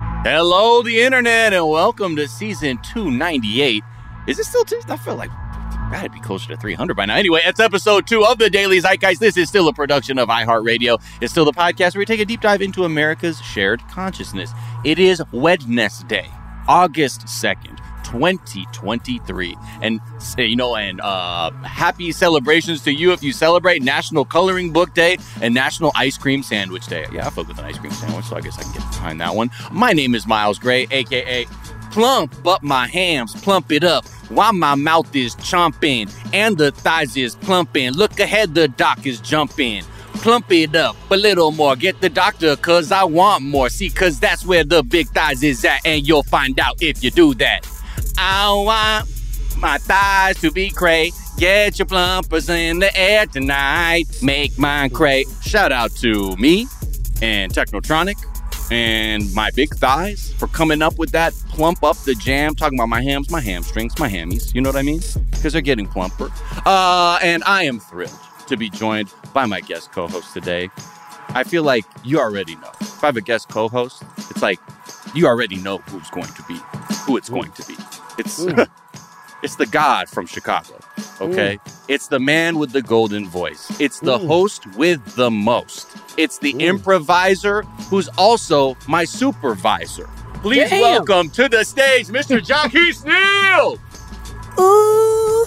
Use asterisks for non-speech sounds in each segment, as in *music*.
Hello, the internet, and welcome to season 298. Is it still two? I feel like that'd be closer to 300 by now. Anyway, it's episode two of the Daily Zeitgeist. This is still a production of iHeartRadio. It's still the podcast where we take a deep dive into America's shared consciousness. It is Wednesday, August 2nd. 2023 and you know and uh happy celebrations to you if you celebrate national coloring book day and national ice cream sandwich day yeah i fuck with an ice cream sandwich so i guess i can get behind that one my name is miles gray aka plump up my hams, plump it up while my mouth is chomping and the thighs is plumping. Look ahead, the doc is jumping. Plump it up a little more. Get the doctor, cause I want more. See, cause that's where the big thighs is at, and you'll find out if you do that. I want my thighs to be cray. Get your plumpers in the air tonight. Make mine cray. Shout out to me and Technotronic and my big thighs for coming up with that plump up the jam. Talking about my hams, my hamstrings, my hammies. You know what I mean? Because they're getting plumper. Uh, and I am thrilled to be joined by my guest co-host today. I feel like you already know. If I have a guest co-host, it's like you already know who's going to be, who it's going to be. It's *laughs* it's the god from Chicago. Okay, it's the man with the golden voice. It's the host with the most. It's the improviser who's also my supervisor. Please Damn. welcome to the stage, Mr. Jacquis Neal. Ooh,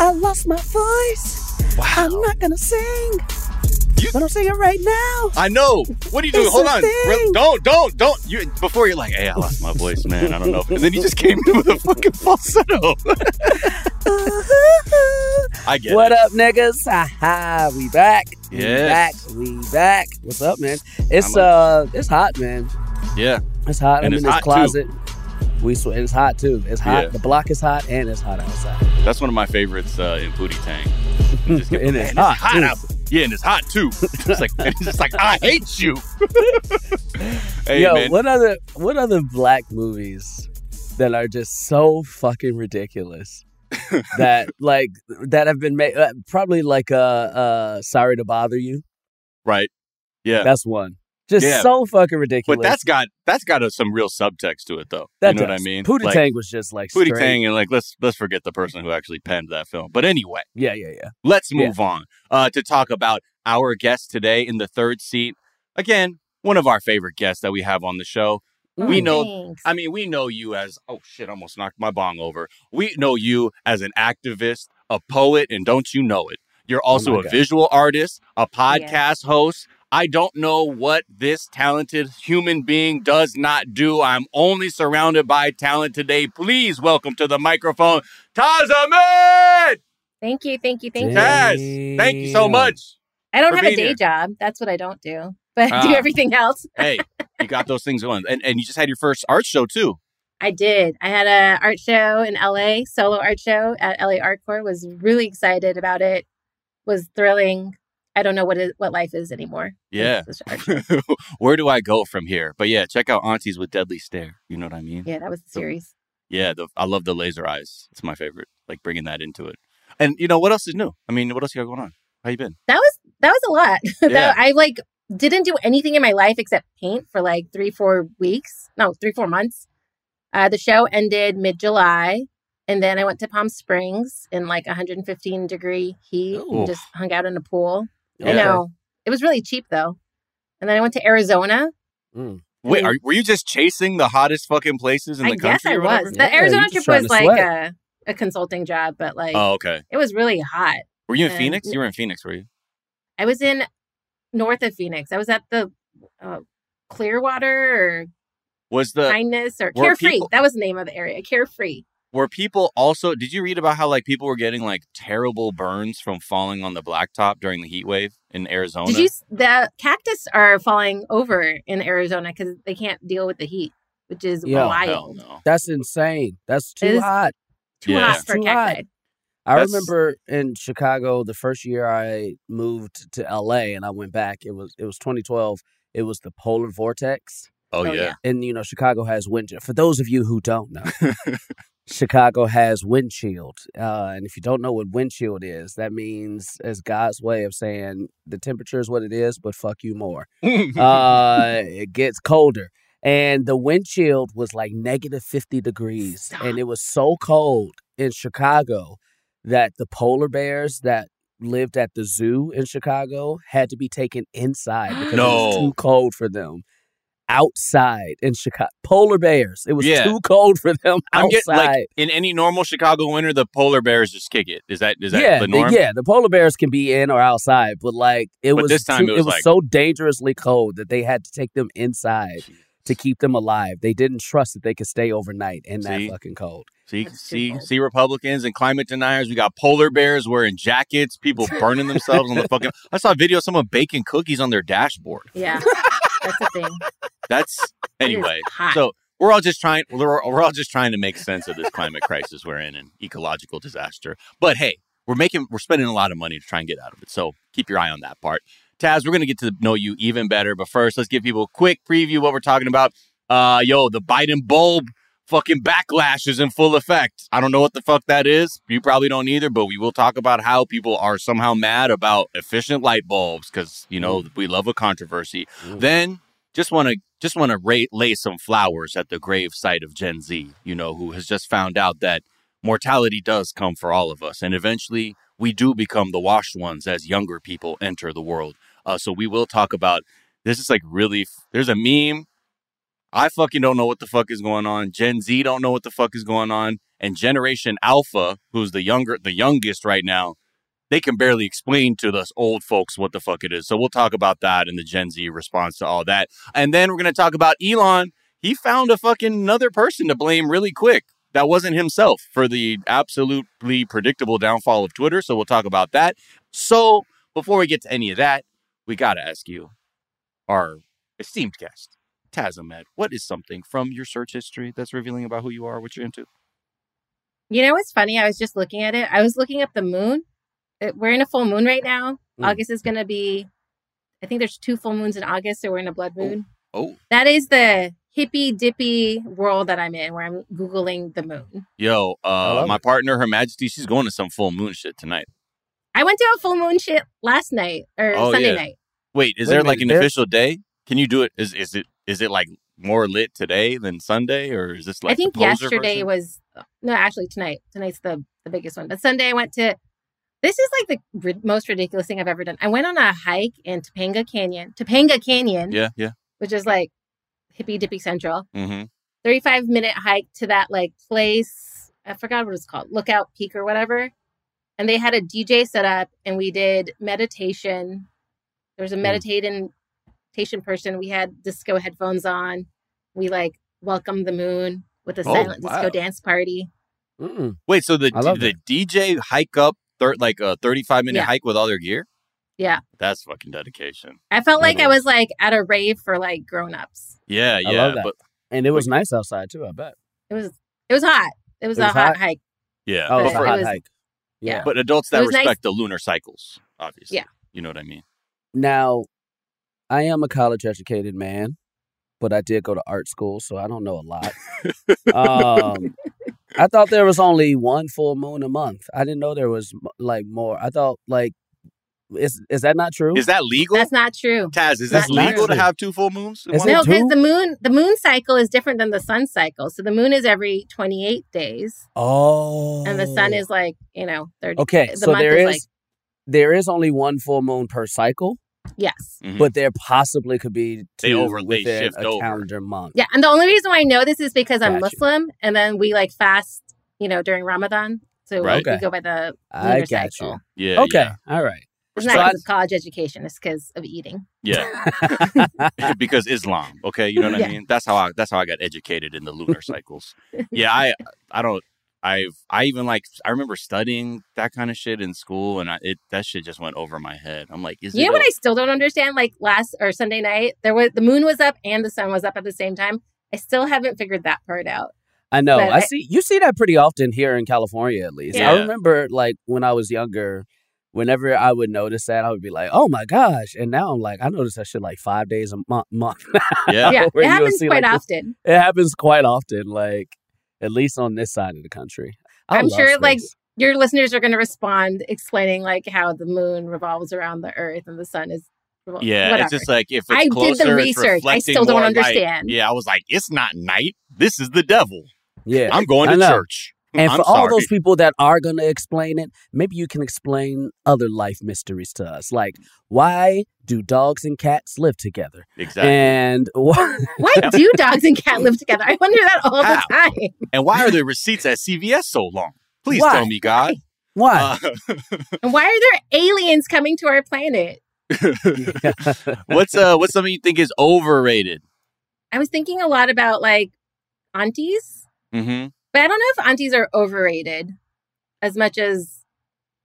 I lost my voice. Wow. I'm not gonna sing. You- but I'm singing right now. I know. What are you doing? It's Hold on. Re- Don't, don't, don't. You before you're like, hey, I lost my voice, man. I don't know. And then you just came in with a fucking falsetto. *laughs* I get what it. up, niggas? Haha, we back. We back. We back. What's up, man? It's I'm uh, it's hot, man. Yeah. It's hot. And I'm in this hot, too. closet. We sw- it's hot too. It's hot. Yeah. The block is hot, and it's hot outside. That's one of my favorites uh, in Pootie Tang. *laughs* Just get- And "Man, it's hot, too." Yeah, and it's hot too. *laughs* It's like it's like I hate you. *laughs* hey Yo, man, what other what other black movies that are just so fucking ridiculous *laughs* that like that have been made? Uh, probably like uh uh Sorry to Bother You. right? Yeah, That's one. Just Yeah. so fucking ridiculous. but that's got that's got a, some real subtext to it though. that you know what I mean? Pootie like, Tang was just like Pootie Tang, and like let's let's forget the person who actually penned that film. But anyway, Yeah, yeah, yeah. let's Yeah. move on uh, to talk about our guest today in the third seat. Again, one of our favorite guests that we have on the show. We Mm. know Thanks. I mean, we know you as oh shit, almost knocked my bong over. We know you as an activist, a poet, and don't you know it? You're also Oh a God. visual artist, a podcast host. I don't know what this talented human being does not do. I'm only surrounded by talent today. Please welcome to the microphone, Taz Ahmed! Thank you, thank you, thank you. Taz, thank you so much. I don't have a day here. job. That's what I don't do. *laughs* But I do Ah. everything else. *laughs* Hey, you got those things going. And, and you just had your first art show too. I did. I had a art show in LA, solo art show at LA Art Corps. Was really excited about it. Was thrilling. I don't know what is what life is anymore. Yeah. This art *laughs* show. Where do I go from here? But yeah, check out Aunties with Deadly Stare. You know what I mean? yeah, that was the series. Yeah, the, I love the laser eyes. It's my favorite. Like bringing that into it. And you know what else is new? I mean, what else you got going on? How you been? That was that was a lot. *laughs* Yeah. that, I like didn't do anything in my life except paint for like three, four weeks. No, three, four months. Uh, the show ended mid July, and then I went to Palm Springs in like 115 degree heat Ooh. and just hung out in a pool. I Yeah. know it was really cheap though. And then I went to Arizona. Mm. Wait, are, were you just chasing the hottest fucking places in the I guess country? I or whatever? was. Yeah, The Arizona trip was like a, a consulting job, but like Oh, okay. it was really hot. Were you in And- Phoenix? You were in Phoenix, were you? I was in north of Phoenix. I was at the uh, Clearwater or Was the Kindness or Carefree. people- that was the name of the area. Carefree. Were people also? Did you read about how like people were getting like terrible burns from falling on the blacktop during the heat wave in Arizona? Did you? The cactus are falling over in Arizona because they can't deal with the heat, which is Yeah. Hell wild. no. That's insane. That's too is- hot. Too Yeah. hot for Too cacti. hot. I That's- remember in Chicago the first year I moved to LA and I went back. It was it was 2012. It was the polar vortex, Oh, Oh, yeah. yeah. and you know Chicago has wind. For those of you who don't know, *laughs* Chicago has windshield, uh, and if you don't know what windshield is, that means as God's way of saying the temperature is what it is, but fuck you more. uh, *laughs* it gets colder. And the wind chill was like negative 50 degrees. Stop. And it was so cold in Chicago that the polar bears that lived at the zoo in Chicago had to be taken inside because it was too cold for them. Outside in Chicago, polar bears. It was Yeah. too cold for them I'm outside. getting like in any normal Chicago winter, the polar bears just kick it. Is that is that yeah, the norm? yeah. The polar bears can be in or outside, but like it But was, this time too- it was like- so dangerously cold that they had to take them inside to keep them alive. They didn't trust that they could stay overnight in that fucking cold. See, see, see, Republicans and climate deniers. We got polar bears wearing jackets. People burning themselves on the fucking. I saw a video of someone baking cookies on their dashboard. Yeah, *laughs* that's a thing. *laughs* That's anyway. So we're all just trying. We're, we're all just trying to make sense of this climate crisis we're in and ecological disaster. But hey, we're making we're spending a lot of money to try and get out of it. So keep your eye on that part. Taz, we're gonna get to know you even better. But first, let's give people a quick preview of what we're talking about. Uh, yo, the Biden bulb fucking backlash is in full effect. I don't know what the fuck that is. You probably don't either, but we will talk about how people are somehow mad about efficient light bulbs because you know we love a controversy. Then just want to just want to ra- lay some flowers at the grave site of Gen Z, you know, who has just found out that mortality does come for all of us, and eventually we do become the washed ones as younger people enter the world. Uh, so we will talk about this. Is like really there's a meme. I fucking don't know what the fuck is going on. Gen Z don't know what the fuck is going on, and Generation Alpha, who's the younger the youngest right now, they can barely explain to us old folks what the fuck it is. So we'll talk about that and the Gen Z response to all that. And then we're to talk about Elon. He found a fucking another person to blame really quick. That wasn't himself for the absolutely predictable downfall of Twitter. So we'll talk about that. So before we get to any of that, we got to ask you, our esteemed guest, Taz Ahmed, what is something from your search history that's revealing about who you are, what you're into? You know what's funny? I was just looking at it. I was looking up the moon. We're in a full moon right now. Mm. August is going to be, I think there's two full moons in August, so we're in a blood moon. Oh, That is the hippy dippy world that I'm in, where I'm googling the moon. yo, uh, my it. partner, Her Majesty, she's going to some full moon shit tonight. I went to a full moon shit last night or Oh, Sunday yeah. night. Wait, is Wait there like an minute, there- official day? Can you do it? Is is it is it like more lit today than Sunday, or is this like I think yesterday version? was no, actually tonight. Tonight's the the biggest one. But Sunday I went to. This is like the ri- most ridiculous thing I've ever done. I went on a hike in Topanga Canyon, Topanga Canyon, Yeah, yeah. which is like hippy dippy central. Mm-hmm. 35 minute hike to that like place. I forgot what it's called, Lookout Peak or whatever. And they had a DJ set up and we did meditation. There was a Hmm. meditating meditation person. We had disco headphones on. We like welcomed the moon with a Oh, silent wow. disco dance party. Mm-mm. Wait, so the I love the DJ hike up thir- like a thirty five minute Yeah. hike with all their gear? Yeah. That's fucking dedication. I felt like I Mhm. was like at a rave for like grown ups. Yeah, I yeah, love that. but And it was nice outside too. I bet. It was it was hot. It was It a hot, hot? hike. yeah, Oh, but, it's a for- hot was- hike. yeah. Yeah. but adults that respect nice. the lunar cycles, obviously. Yeah. You know what I mean? Now, I am a college educated man, but I did go to art school, so I don't know a lot. um, *laughs* I thought there was only one full moon a month. I didn't know there was like more. I thought like is is that not true? Is that legal? That's not true. Taz, is That's this not legal to have two full moons? Is No, because the moon the moon cycle is different than the sun cycle. So the moon is every 28 days, oh, and the sun is like you know 30. okay. The So month there is is like there is only one full moon per cycle, yes, Mhm. but there possibly could be They two over- they within shift a over. calendar month. yeah. And the only reason why I know this is because I'm Gotcha. Muslim, and then we like fast, you know, during Ramadan. So Right. we Okay. go by the I lunar got cycle. you. Yeah. Okay, all right. It's not I- because of college education; it's because of eating. Yeah. Yeah. *laughs* because Islam. Okay, you know what Yeah. I mean. That's how I. That's how I got educated in the lunar cycles. *laughs* yeah, I. I don't. I've. I even like. I remember studying that kind of shit in school, and I, it that shit just went over my head. I'm like, is You it? know what I still don't understand? Like last or Sunday night, there was the moon was up and the sun was up at the same time. I still haven't figured that part out. I know. I I- see. You see that pretty often here in California, at least. Yeah. I remember, like when I was younger, whenever I would notice that, I would be like, "Oh my gosh!" And now I'm like, I notice that shit like five days a mo- month. *laughs* Yeah. yeah, it happens see, quite like, this- often. it happens quite often, like at least on this side of the country. I I'm love sure, like. Your listeners are going to respond explaining like how the moon revolves around the Earth and the sun is. revol- Yeah, whatever. it's just like if it's I did the research. I still don't more light. understand. Yeah, I was like, it's not night. This is the devil. yeah. I'm going I to know. church. And I'm for all sorry. those people that are going to explain it, maybe you can explain other life mysteries to us, like why do dogs and cats live together, exactly. and *laughs* why, Why *laughs* do dogs and cats live together? I wonder that all How? the time. And why are the receipts at CVS so long? Please Why? tell me, God. why? Uh, And why are there aliens coming to our planet? *laughs* what's uh what's something you think is overrated? I was thinking a lot about like aunties, Mm-hmm. But I don't know if aunties are overrated as much as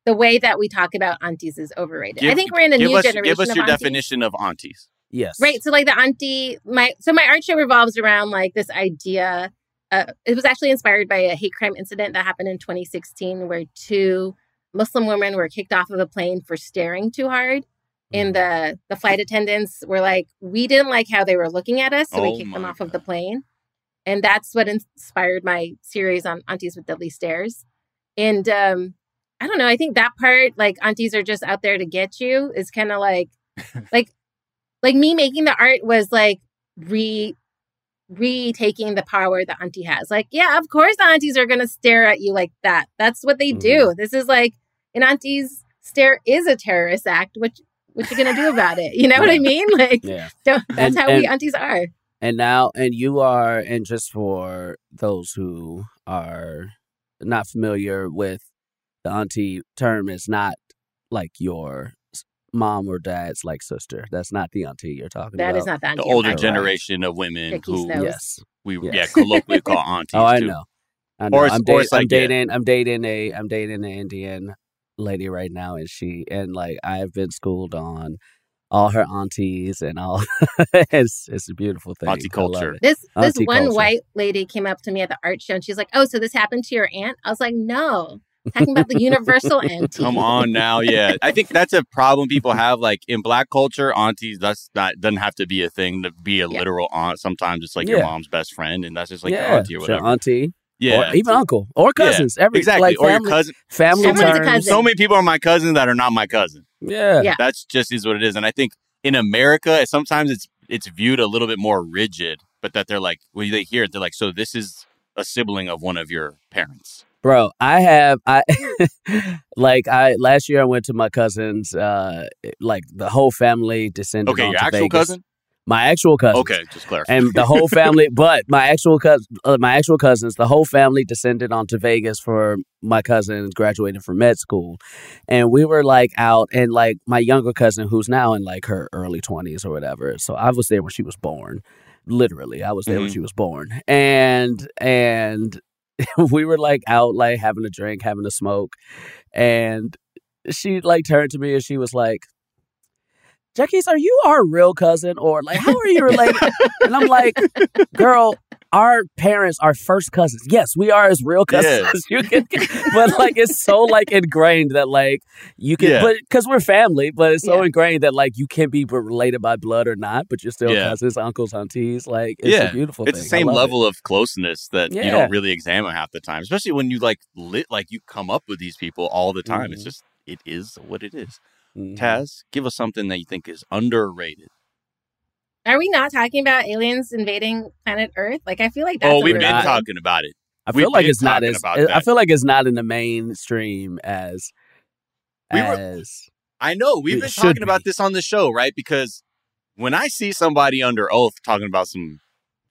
the way that we talk about aunties is overrated. I think we're in a new us, generation. Give us of your aunties. definition of aunties. yes, Right. So like the auntie, my so my art show revolves around like this idea. Uh, it was actually inspired by a hate crime incident that happened in 2016, where two Muslim women were kicked off of a plane for staring too hard, and the the flight attendants were like, "We didn't like how they were looking at us, so Oh we kicked them my off of the plane." And that's what inspired my series on aunties with deadly stares. And um, I don't know. I think that part, like aunties are just out there to get you, is kind of like, *laughs* like, like me making the art was like re retaking the power that auntie has. Like, yeah, of course the aunties are gonna stare at you like that. That's what they do. This is like an auntie's stare is a terrorist act. which what you gonna do about it? You know what I mean? Like, yeah. don't, that's And- how we aunties are. And now, and you are, and just for those who are not familiar with the auntie term, is not like your mom or dad's like sister. That's not the auntie you're talking That about. That is not the auntie. The older talking about. generation of women Ricky who Snow. Yes. we Yes. yeah colloquially call *laughs* aunties. Oh, I know. I know. Or I'm, or date- it's like, I'm yeah. dating. I'm dating a. I'm dating an Indian lady right now, and she and like I've been schooled on all her aunties and all. *laughs* it's it's a beautiful thing. Auntie culture. This this Auntie one culture. white lady came up to me at the art show and she's like, "Oh, so this happened to your aunt?" I was like, "No, talking about the *laughs* universal auntie." Come on now, yeah. I think that's a problem people have. Like in black culture, aunties that's not doesn't have to be a thing to be a Yeah. literal aunt. Sometimes it's like your mom's best friend, and that's just like your yeah, auntie or sure, whatever. auntie, yeah, or even uncle or Yeah, cousins. Every exactly. like or family, your cousin. family Someone's a terms. cousin. So many people are my cousins that are not my cousin. Yeah, Yeah. That's just is what it is. And I think in America, sometimes it's it's viewed a little bit more rigid, but that they're like when they hear it, they're like, so this is a sibling of one of your parents. bro. I have I *laughs* like I last year I went to my cousin's. uh Like the whole family descended. Okay, your actual Vegas. cousin. My actual cousin. Okay, just clarify. and the whole family *laughs* but my actual cousin uh, my actual cousins the whole family descended onto vegas for my cousin graduating from med school and we were like out and like my younger cousin who's now in like her early 20s or whatever so i was there when she was born literally i was there when Mhm. she was born and and *laughs* we were like out like having a drink having a smoke and she like turned to me and she was like Jackie, are you our real cousin or like how are you related? *laughs* and I'm like, girl, our parents are first cousins. Yes, we are as real cousins Yeah. you can. Get. But like, it's so like ingrained that like you can, Yeah. but because we're family, but it's so Yeah. ingrained that like you can be related by blood or not, but you're still cousins, uncles, aunties. Like, it's Yeah. a beautiful. it's the thing. I same love it. level of closeness that you don't really examine half the time, especially when you like lit like you come up with these people all the time. It's Mhm. just it is what it is. Mhm. Taz, give us something that you think is underrated. Are we not talking about aliens invading planet Earth? Like, I feel like that's oh, we've been not. talking about it. I We've feel like it's not as. about I feel like it's not in the mainstream as. We were- as I know we've been should talking about this on the show, right? Because when I see somebody under oath talking about some,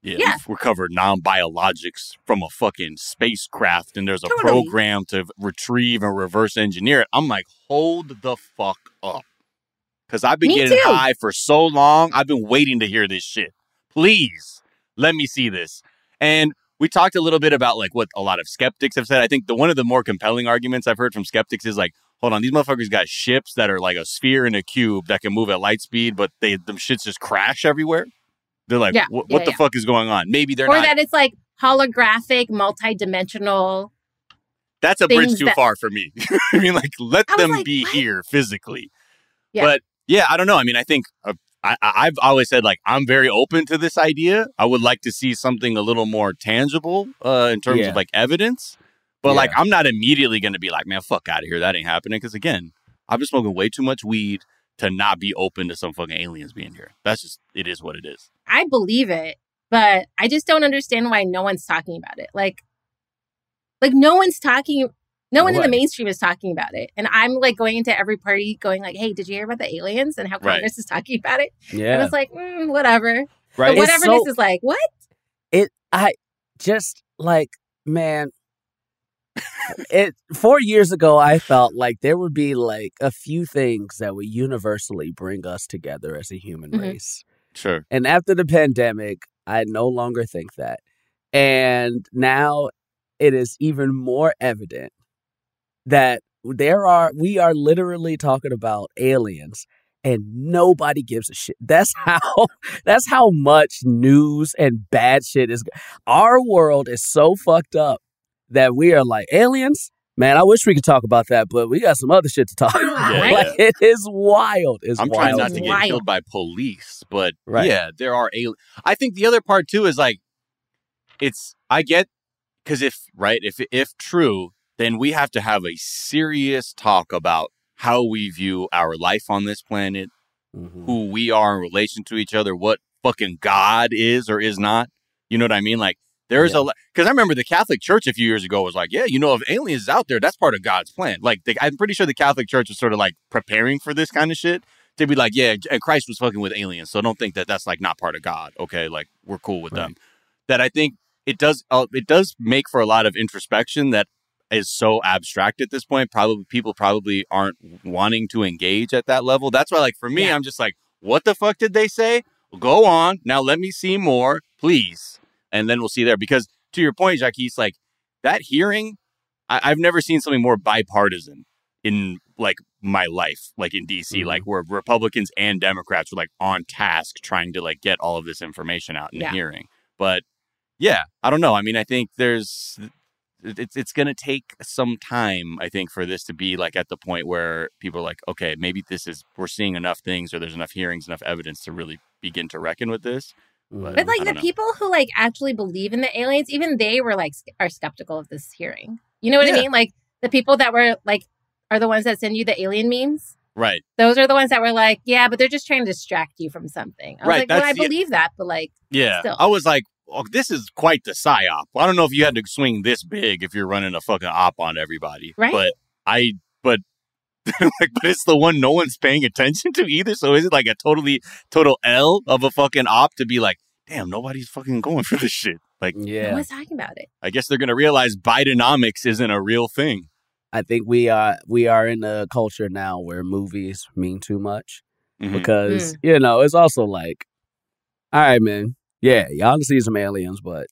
yeah, Yeah. we've recovered non-biologics from a fucking spacecraft, and there's a Totally. program to retrieve and reverse engineer it, I'm like, hold the fuck up, because I've been Me getting too. high for so long. I've been waiting to hear this shit. Please let me see this. And we talked a little bit about like what a lot of skeptics have said. I think the one of the more compelling arguments I've heard from skeptics is like, hold on, these motherfuckers got ships that are like a sphere and a cube that can move at light speed, but they them shits just crash everywhere. They're like, Yeah, what, yeah, what the yeah. fuck is going on? Maybe they're or not. that it's like holographic, multi-dimensional. That's a bridge too that- far for me. *laughs* I mean, like, let them like, be what? here physically. Yeah. But yeah, I don't know. I mean, I think uh, I, I- I've always said like I'm very open to this idea. I would like to see something a little more tangible uh, in terms Yeah. of like evidence. But Yeah. like, I'm not immediately going to be like, man, fuck out of here. That ain't happening. Because again, I've been smoking way too much weed to not be open to some fucking aliens being here. That's just it is what it is. I believe it, but I just don't understand why no one's talking about it. Like, like no one's talking. No one in the mainstream is talking about it, and I'm like going into every party, going like, "Hey, did you hear about the aliens and how Right. Congress is talking about it?" And yeah, it's like, mm, whatever. Right. But whatever so- this is like, what? it. I just like man. It four years ago, I felt like there would be like a few things that would universally bring us together as a human Mhm. race. Sure. And after the pandemic, I no longer think that. And now it is even more evident that there are we are literally talking about aliens and nobody gives a shit. That's *laughs* how that's how much news and bad shit is our world is so fucked up that we are like aliens Man, I wish we could talk about that, but we got some other shit to talk *laughs* about. Yeah, like, it is wild. It's I'm wild. trying not to get Wild. killed by police, but Right. yeah, there are alien. I think the other part too is like, it's I get because if right if if true, then we have to have a serious talk about how we view our life on this planet, Mhm. who we are in relation to each other, what fucking God is or is not. You know what I mean? Like there's Yeah. a because I remember the Catholic Church a few years ago was like, yeah, you know, if aliens is out there, that's part of God's plan. Like they, I'm pretty sure the Catholic Church was sort of like preparing for this kind of shit to be like, yeah, and Christ was fucking with aliens, so don't think that that's like not part of God. Okay, like we're cool with them. That I think it does uh, it does make for a lot of introspection that is so abstract at this point. Probably people probably aren't wanting to engage at that level. That's why, like for me, Yeah. I'm just like, what the fuck did they say? Go on now. Let me see more, please, and then we'll see there. Because to your point, Jacques, like that hearing, I- I've never seen something more bipartisan in like my life, like in DC, Mhm. like where Republicans and Democrats were like on task trying to like get all of this information out in Yeah. the hearing. But yeah, I don't know. I mean, I think there's it's it's going to take some time i think for this to be like at the point where people are like okay maybe this is we're seeing enough things or there's enough hearings enough evidence to really begin to reckon with this Mhm. But like the know. people who like actually believe in the aliens, even they were like are skeptical of this hearing. You know what Yeah. I mean? Like the people that were like are the ones that send you the alien memes. right Those are the ones that were like, yeah, but they're just trying to distract you from something. I was Right, like, well, I believe that, but like, yeah Still. i was like oh, this is quite the psyop i don't know if you had to swing this big if you're running a fucking op on everybody Right. but i but *laughs* like but it's the one no one's paying attention to either so is it like a totally total l of a fucking op to be like damn nobody's fucking going for this shit like yeah, no Yeah. one's talking about it. I guess they're going to realize Bidenomics isn't a real thing. I think we are we are in a culture now where movies mean too much Mhm. because you know it's also like, all right, man, yeah, y'all can see some aliens, but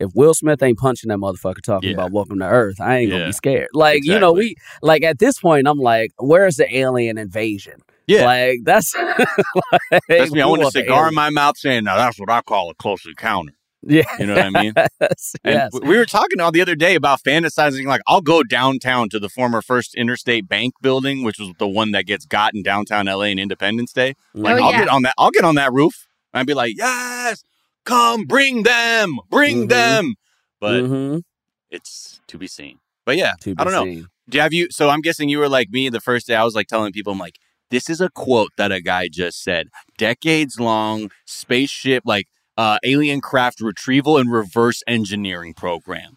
if Will Smith ain't punching that motherfucker talking Yeah. about Welcome to Earth, I ain't gonna be scared. Like you know, we like at this point, I'm like, where's the alien invasion? Yeah. like that's *laughs* like, That's me. I want a cigar in my mouth saying, now that's what I call a close encounter. Yeah. You know what I mean? yes. And yes. we were talking all the other day about fantasizing. Like, I'll go downtown to the former First Interstate Bank building, which was the one that gets got in downtown LA in Independence Day. Mm-hmm. Like, Oh, I'll yeah. get on that. I'll get on that roof. And I'd be like, yes, come, bring them, bring Mhm. them. But Mhm. it's to be seen. But yeah, To I don't know. seen. Do you have you? So I'm guessing you were like me the first day. I was like telling people, I'm like, this is a quote that a guy just said. Decades long spaceship, like uh, alien craft retrieval and reverse engineering program.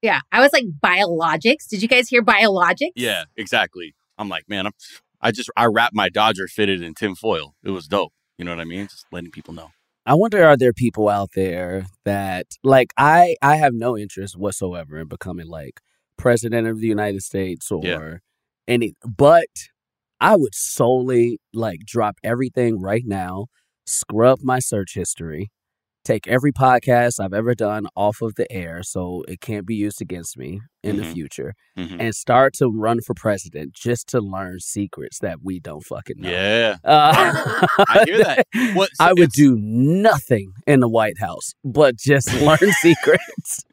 Yeah. I was like, biologics. Did you guys hear biologics? Yeah, exactly. I'm like, man, I'm, I just I wrapped my Dodger fitted in tin foil. It was dope. You know what I mean? Just letting people know. I wonder are there people out there that like I I have no interest whatsoever in becoming like president of the United States or Yeah. any but I would solely like drop everything right now, scrub my search history, take every podcast I've ever done off of the air so it can't be used against me in the Mhm. future Mhm. and start to run for president just to learn secrets that we don't fucking know. Yeah, *laughs* Uh, I hear that. *laughs* What so I would do nothing in the White House but just learn *laughs* secrets.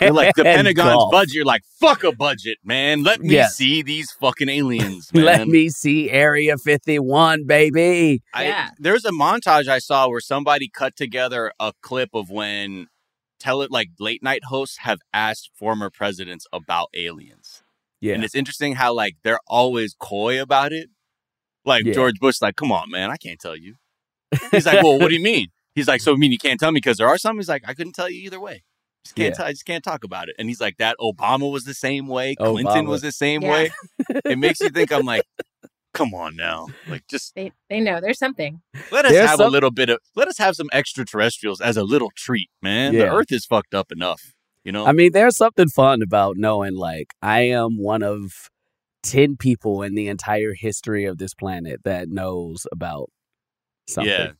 You're like *laughs* the Pentagon's golf. budget. You're like, fuck a budget, man. Let me Yes. see these fucking aliens, *laughs* man. Let me see Area 51, baby. I, Yeah. There's a montage I saw where somebody cut together a clip of when tell it like late night hosts have asked former presidents about aliens. Yeah. And it's interesting how like they're always coy about it. Like Yeah. George Bush, like, come on, man, I can't tell you. He's like, well, what do you mean? He's like, so you mean you can't tell me because there are some? He's like, I couldn't tell you either way. Just can't Yeah. tell. I just can't talk about it. And he's like, that Obama was the same way. Clinton Obama. was the same Yeah. way. It makes you think. I'm *laughs* like, come on now, like just They, they know there's something. let us There's have a little bit of let us have some extraterrestrials as a little treat, man. The Earth is fucked up enough, you know. I mean, there's something fun about knowing, like, I am one of 10 people in the entire history of this planet that knows about something. yeah.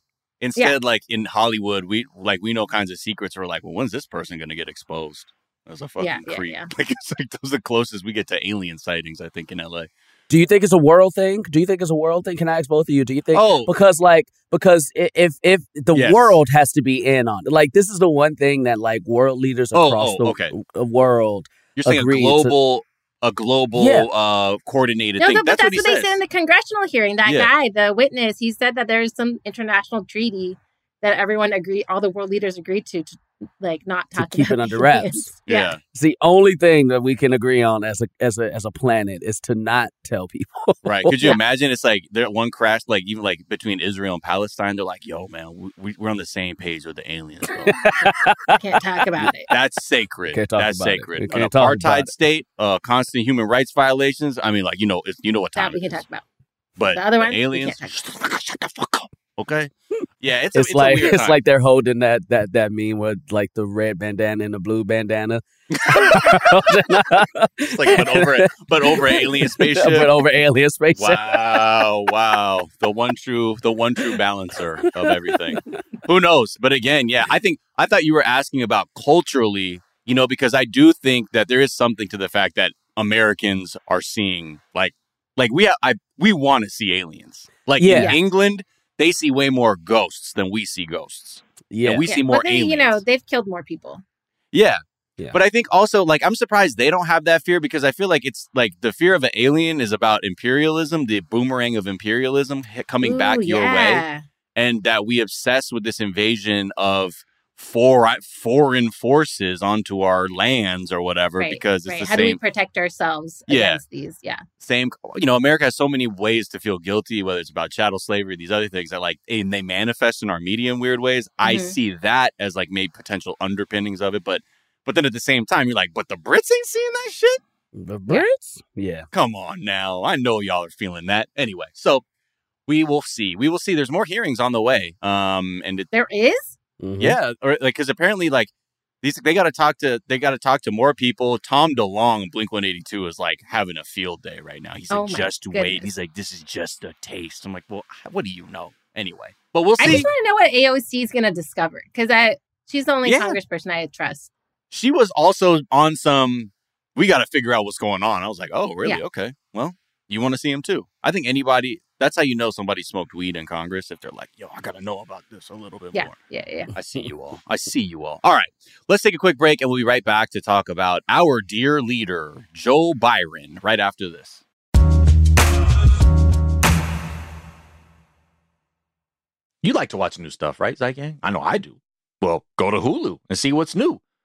Instead, like in Hollywood, we like we know kinds of secrets. We're like, well, when's this person gonna get exposed? As a fucking Yeah, yeah, creep. yeah. *laughs* Like it's like those are the closest we get to alien sightings. I think in LA. Do you think it's a world thing? Do you think it's a world thing? Can I ask both of you? Do you think Oh, because like because if if the Yes. world has to be in on it like this is the one thing that like world leaders Oh, across oh, the okay. w- world you're saying a agreed to- global, a global, Yeah. uh, coordinated No, thing. no, but that's, that's, what what, they said in the congressional hearing. That Yeah. guy, the witness, he said that there's some international treaty that everyone agreed, all the world leaders agreed to, to like not To keep about it *laughs* under aliens. wraps. Yeah. yeah. it's the only thing that we can agree on as a as a as a planet is to not tell people Right. *laughs* Could you Yeah. imagine? It's like there one crash, like even like between Israel and Palestine. They're like, "Yo, man, we, we're on the same page with the aliens, bro. *laughs* Can't talk about it. That's sacred. Can't talk That's about sacred. We An can't talk about apartheid it. state, uh, constant human rights violations. I mean, like you know, it's, you know what time That we can is. talk about. But The other one, aliens, shut the fuck up. Okay. Yeah, it's a, it's, it's, like a weird it's time. like they're holding that that that meme with like the red bandana and the blue bandana *laughs* *laughs* It's like but over it, but over alien *laughs* spaceship. but over alien spaceship Wow, wow. The one true the one true balancer of everything. Who knows? But again, yeah, I think I thought you were asking about culturally, you know, because I do think that there is something to the fact that Americans are seeing like like we ha- I we want to see aliens. Like Yeah. in England, they see way more ghosts than we see ghosts. yeah And we Yeah, see more but they, aliens. You know, they've killed more people. Yeah. Yeah. But I think also like I'm surprised they don't have that fear because I feel like it's like the fear of an alien is about imperialism, the boomerang of imperialism hit- coming back Ooh, your way, and that we obsess with this invasion of for foreign forces onto our lands or whatever Right, because it's right. the How do we protect ourselves Yeah. against these? Yeah. same you know America has so many ways to feel guilty whether it's about chattel slavery these other things that like and they manifest in our media in weird ways I Mhm. see that as like maybe potential underpinnings of it but but then at the same time you're like but the Brits ain't seeing that shit the Brits yeah Come on now. I know y'all are feeling that. Anyway, so we will see. We will see. There's more hearings on the way. Um, and it, There is? Mhm. yeah, or like because apparently like these they got to talk to they got to talk to more people. Tom DeLonge, Blink 182, is like having a field day right now. He's like, Oh my just wait. He's like, this is just a taste. I'm like, well, what do you know? Anyway, but we'll see. I just want to know what AOC is going to discover because I she's the only Yeah. congressperson I trust. she was also on some. We got to figure out what's going on. I was like, oh, really? Yeah. Okay. Well, you want to see them too. I think anybody. That's how you know somebody smoked weed in Congress if they're like, "Yo, I gotta know about this a little bit Yeah, more." yeah, yeah. I see you all. I see you all. All right, let's take a quick break, and we'll be right back to talk about our dear leader, Joe Biden, right after this. You like to watch new stuff, right, Zeit Gang? I know I do. Well, go to Hulu and see what's new.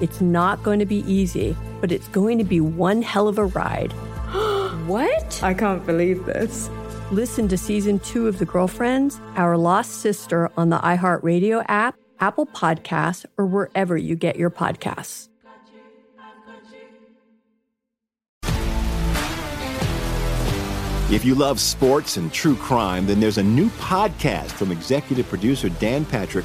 It's not going to be easy, but it's going to be one hell of a ride. *gasps* What? I can't believe this. Listen to season two of The Girlfriends, Our Lost Sister on the iHeartRadio app, Apple Podcasts, or wherever you get your podcasts. If you love sports and true crime, then there's a new podcast from executive producer Dan Patrick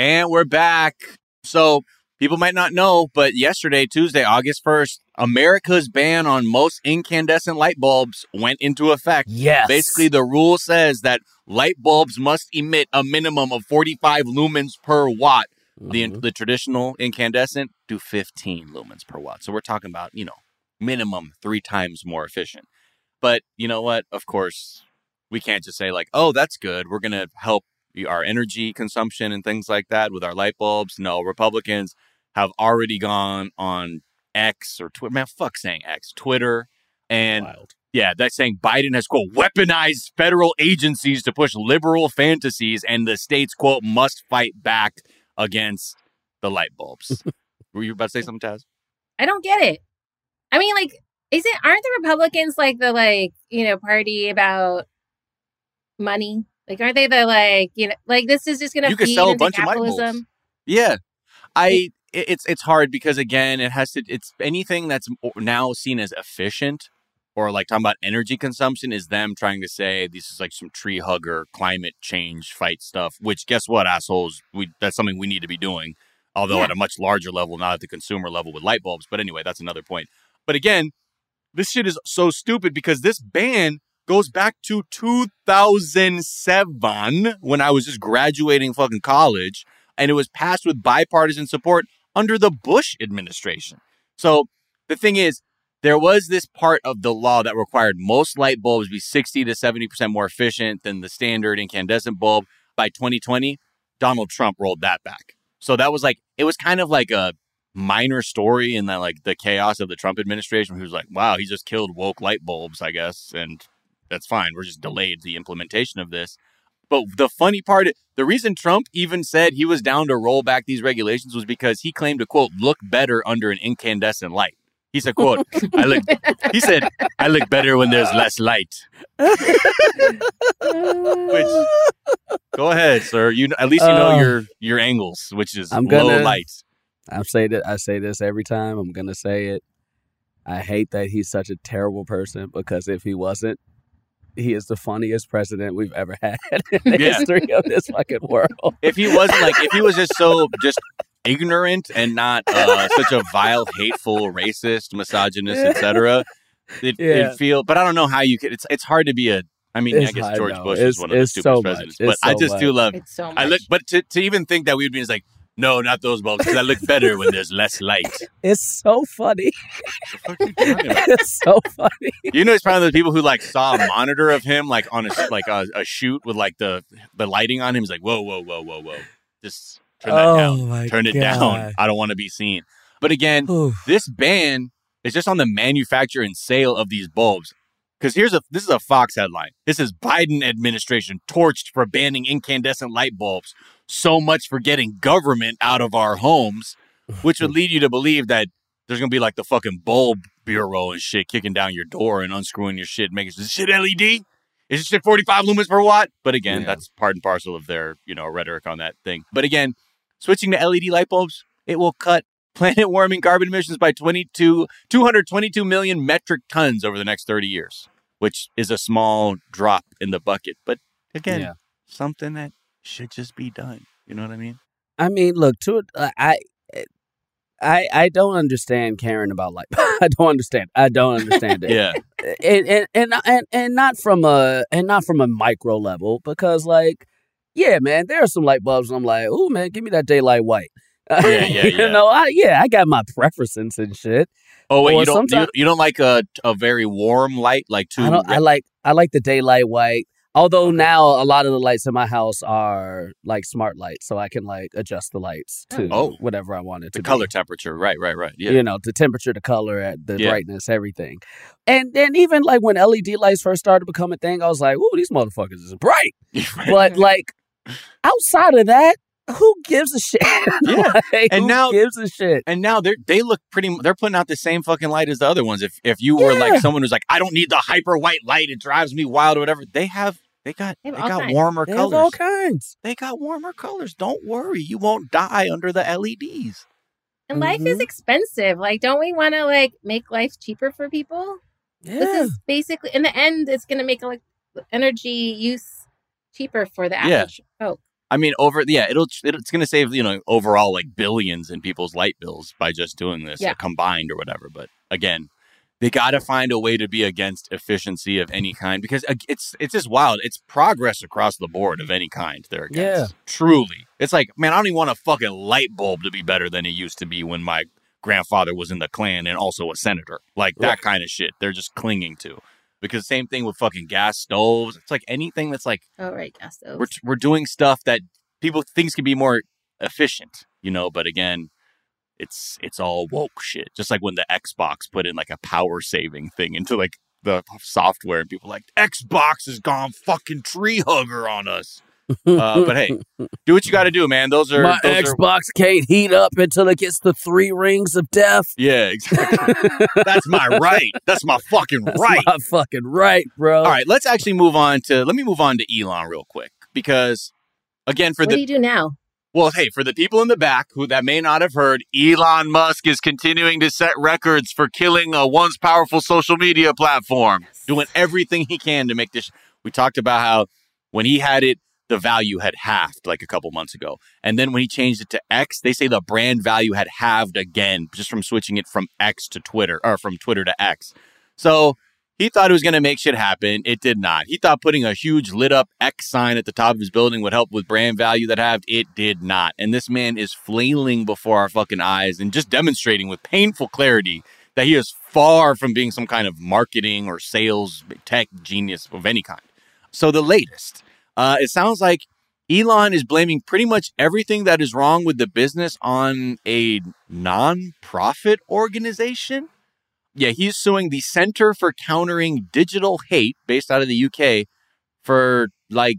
And we're back. So people might not know, but yesterday, Tuesday, August 1st, America's ban on most incandescent light bulbs went into effect. Yes. Basically, the rule says that light bulbs must emit a minimum of 45 lumens per watt. The, mm-hmm. the traditional incandescent do 15 lumens per watt. So we're talking about, you know, minimum three times more efficient. But you know what? Of course, we can't just say, like, oh, that's good. We're going to help our energy consumption and things like that with our light bulbs. No, Republicans have already gone on X or Twitter. Man, fuck saying X, Twitter. And yeah, that's saying Biden has, quote, weaponized federal agencies to push liberal fantasies and the states, quote, must fight back against the light bulbs. *laughs* Were you about to say something, Taz? I don't get it. I mean, like, is it aren't the Republicans like the like you know party about money? Like, aren't they the like you know like this is just going to You could sell a bunch of light bulbs. Yeah. I it- it's it's hard because again, it has to it's anything that's now seen as efficient or like talking about energy consumption is them trying to say this is like some tree hugger climate change fight stuff, which guess what, assholes, we that's something we need to be doing. Although Yeah. at a much larger level, not at the consumer level with light bulbs. But anyway, that's another point. But again, this shit is so stupid because this ban goes back to 2007 when I was just graduating fucking college and it was passed with bipartisan support under the Bush administration. So the thing is, there was this part of the law that required most light bulbs be 60 to 70% more efficient than the standard incandescent bulb. By 2020, Donald Trump rolled that back. So that was like, it was kind of like a minor story in that like the chaos of the Trump administration. Who's like, wow, he just killed woke light bulbs, I guess. And that's fine. We're just delayed the implementation of this. But the funny part, the reason Trump even said he was down to roll back these regulations was because he claimed to quote look better under an incandescent light. He said, "quote I look." He said, "I look better when there's less light." which, go ahead, sir. You at least you know Uh, your your angles, which is I'm low gonna- light. I say that I say this every time. I'm gonna say it. I hate that he's such a terrible person because if he wasn't, he is the funniest president we've ever had *laughs* in the Yeah. history of this fucking world. If he wasn't like, if he was just so just ignorant and not uh, such a vile, hateful, racist, misogynist, etc., it, Yeah. it'd feel. But I don't know how you could. It's it's hard to be a. I mean, I guess George no. Bush It's- is one of the it's stupidest so much. presidents, but It's I so just do love. It's so much. I look, but to, to even think that we'd be is like, no, not those bulbs, because I look better when there's less light. It's so funny. What the fuck are you talking about? *laughs* it's so funny. You know, he's probably the people who like saw a monitor of him like on a like a, a shoot with like the the lighting on him. He's like, whoa, whoa, whoa, whoa, whoa, just turn that Oh, down, my turn it down. I don't want to be seen. But again, this ban is just on the manufacture and sale of these bulbs. Because here's a this is a Fox headline. This is Biden administration torched for banning incandescent light bulbs. So much for getting government out of our homes, *laughs* which would lead you to believe that there's gonna be like the fucking bulb bureau and shit kicking down your door and unscrewing your shit, making this shit LED. Is this shit 45 lumens per watt? But again, Yeah. that's part and parcel of their you know rhetoric on that thing. But again, switching to LED light bulbs, it will cut *laughs* planet warming carbon emissions by 22, 222 million metric tons over the next 30 years, which is a small drop in the bucket. But again, Yeah. something that should just be done. You know what I mean? I mean, look, to uh, I, I, I don't understand caring about light. *laughs* I don't understand. I don't understand *laughs* it. Yeah. and, and and and and not from a and not from a micro level because like yeah man there are some light bulbs and i'm like oh man give me that daylight white *laughs* Yeah, yeah, you yeah. know I, yeah i got my preferences and shit Oh wait, Or you don't you, you don't like a a very warm light like too I, don't, I like i like the daylight white although now a lot of the lights in my house are like smart lights so i can like adjust the lights to Oh. whatever i wanted it the to color temperature. Right, right, right. Yeah. you know the temperature the color uh, the Yeah. brightness everything and then even like when led lights first started to become a thing i was like oh these motherfuckers is bright *laughs* but like outside of that who gives a shit *laughs* Yeah. Like, And who now- gives a shit And now they they look pretty. They're putting out the same fucking light as the other ones. If if you were Yeah. like someone who's like, I don't need the hyper white light, it drives me wild or whatever. They have they got They they, got kinds. warmer They have colors. all kinds They got warmer colors. Don't worry, you won't die under the LEDs. And life is Mhm. expensive. Like, don't we want to like make life cheaper for people? yeah This is basically, in the end, it's going to make like energy use cheaper for the Yeah. average folk. I mean, over yeah, it'll it's going to save you know overall like billions in people's light bills by just doing this Yeah. uh, combined or whatever. But again, they got to find a way to be against efficiency of any kind because it's it's just wild. It's progress across the board of any kind. They're against. yeah. Truly, it's like man, I don't even want a fucking light bulb to be better than it used to be when my grandfather was in the Klan and also a senator. Like that Right. kind of shit. They're just clinging to. Because same thing with fucking gas stoves. It's like anything that's like Oh, right. Gas stoves. we're we're doing stuff that people thinks can be more efficient, you know. But again, it's it's all woke shit. Just like when the Xbox put in like a power saving thing into like the software, and people like Xbox has gone fucking tree hugger on us. Uh, but hey, do what you got to do, man. Those are my those are- xbox can't heat up until it gets the three rings of death yeah, exactly. *laughs* That's my right. That's my fucking That's right. my fucking right bro All right, let's actually move on to. Let me move on to Elon real quick because, again, for what the do you do now? Well, hey, for the people in the back who that may not have heard, Elon Musk is continuing to set records for killing a once powerful social media platform, doing everything he can to make this. We talked about how when he had it, the value had halved like a couple months ago. And then when he changed it to X, they say the brand value had halved again just from switching it from X to Twitter or from Twitter to X. So he thought it was going to make shit happen. It did not. He thought putting a huge lit up X sign at the top of his building would help with brand value that halved. It did not. And this man is flailing before our fucking eyes and just demonstrating with painful clarity that he is far from being some kind of marketing or sales tech genius of any kind. So the latest, uh, it sounds like Elon is blaming pretty much everything that is wrong with the business on a non-profit organization. Yeah, he's suing the Center for Countering Digital Hate, based out of the UK, for like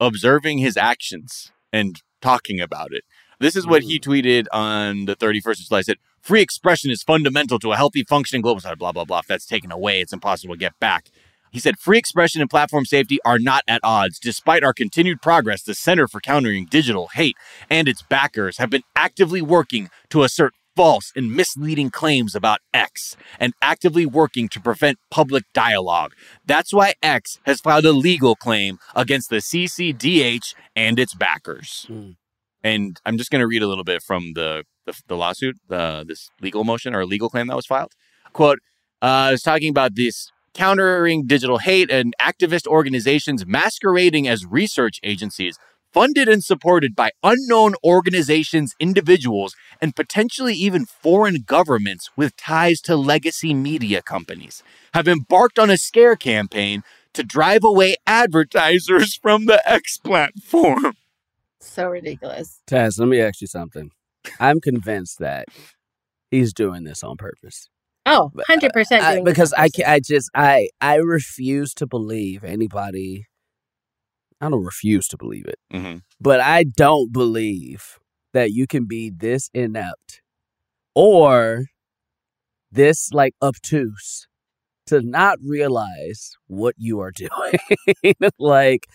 observing his actions and talking about it. This is what he tweeted on the 31st of July. He said, Free expression is fundamental to a healthy, functioning global society, blah, blah, blah. If that's taken away, it's impossible to get back. He said, free expression and platform safety are not at odds. Despite our continued progress, the Center for Countering Digital Hate and its backers have been actively working to assert false and misleading claims about X and actively working to prevent public dialogue. That's why X has filed a legal claim against the CCDH and its backers. Mm. And I'm just going to read a little bit from the the, the lawsuit, uh, this legal motion or legal claim that was filed. Quote, uh, was talking about this countering digital hate and activist organizations masquerading as research agencies funded and supported by unknown organizations, individuals, and potentially even foreign governments with ties to legacy media companies, have embarked on a scare campaign to drive away advertisers *laughs* from the X platform. So ridiculous. Taz, let me ask you something. I'm convinced that he's doing this on purpose. Oh, 100% I- doing because I on can I just I I refuse to believe anybody. I don't refuse to believe it, Mm-hmm. but I don't believe that you can be this inept or this like obtuse to not realize what you are *laughs* doing. like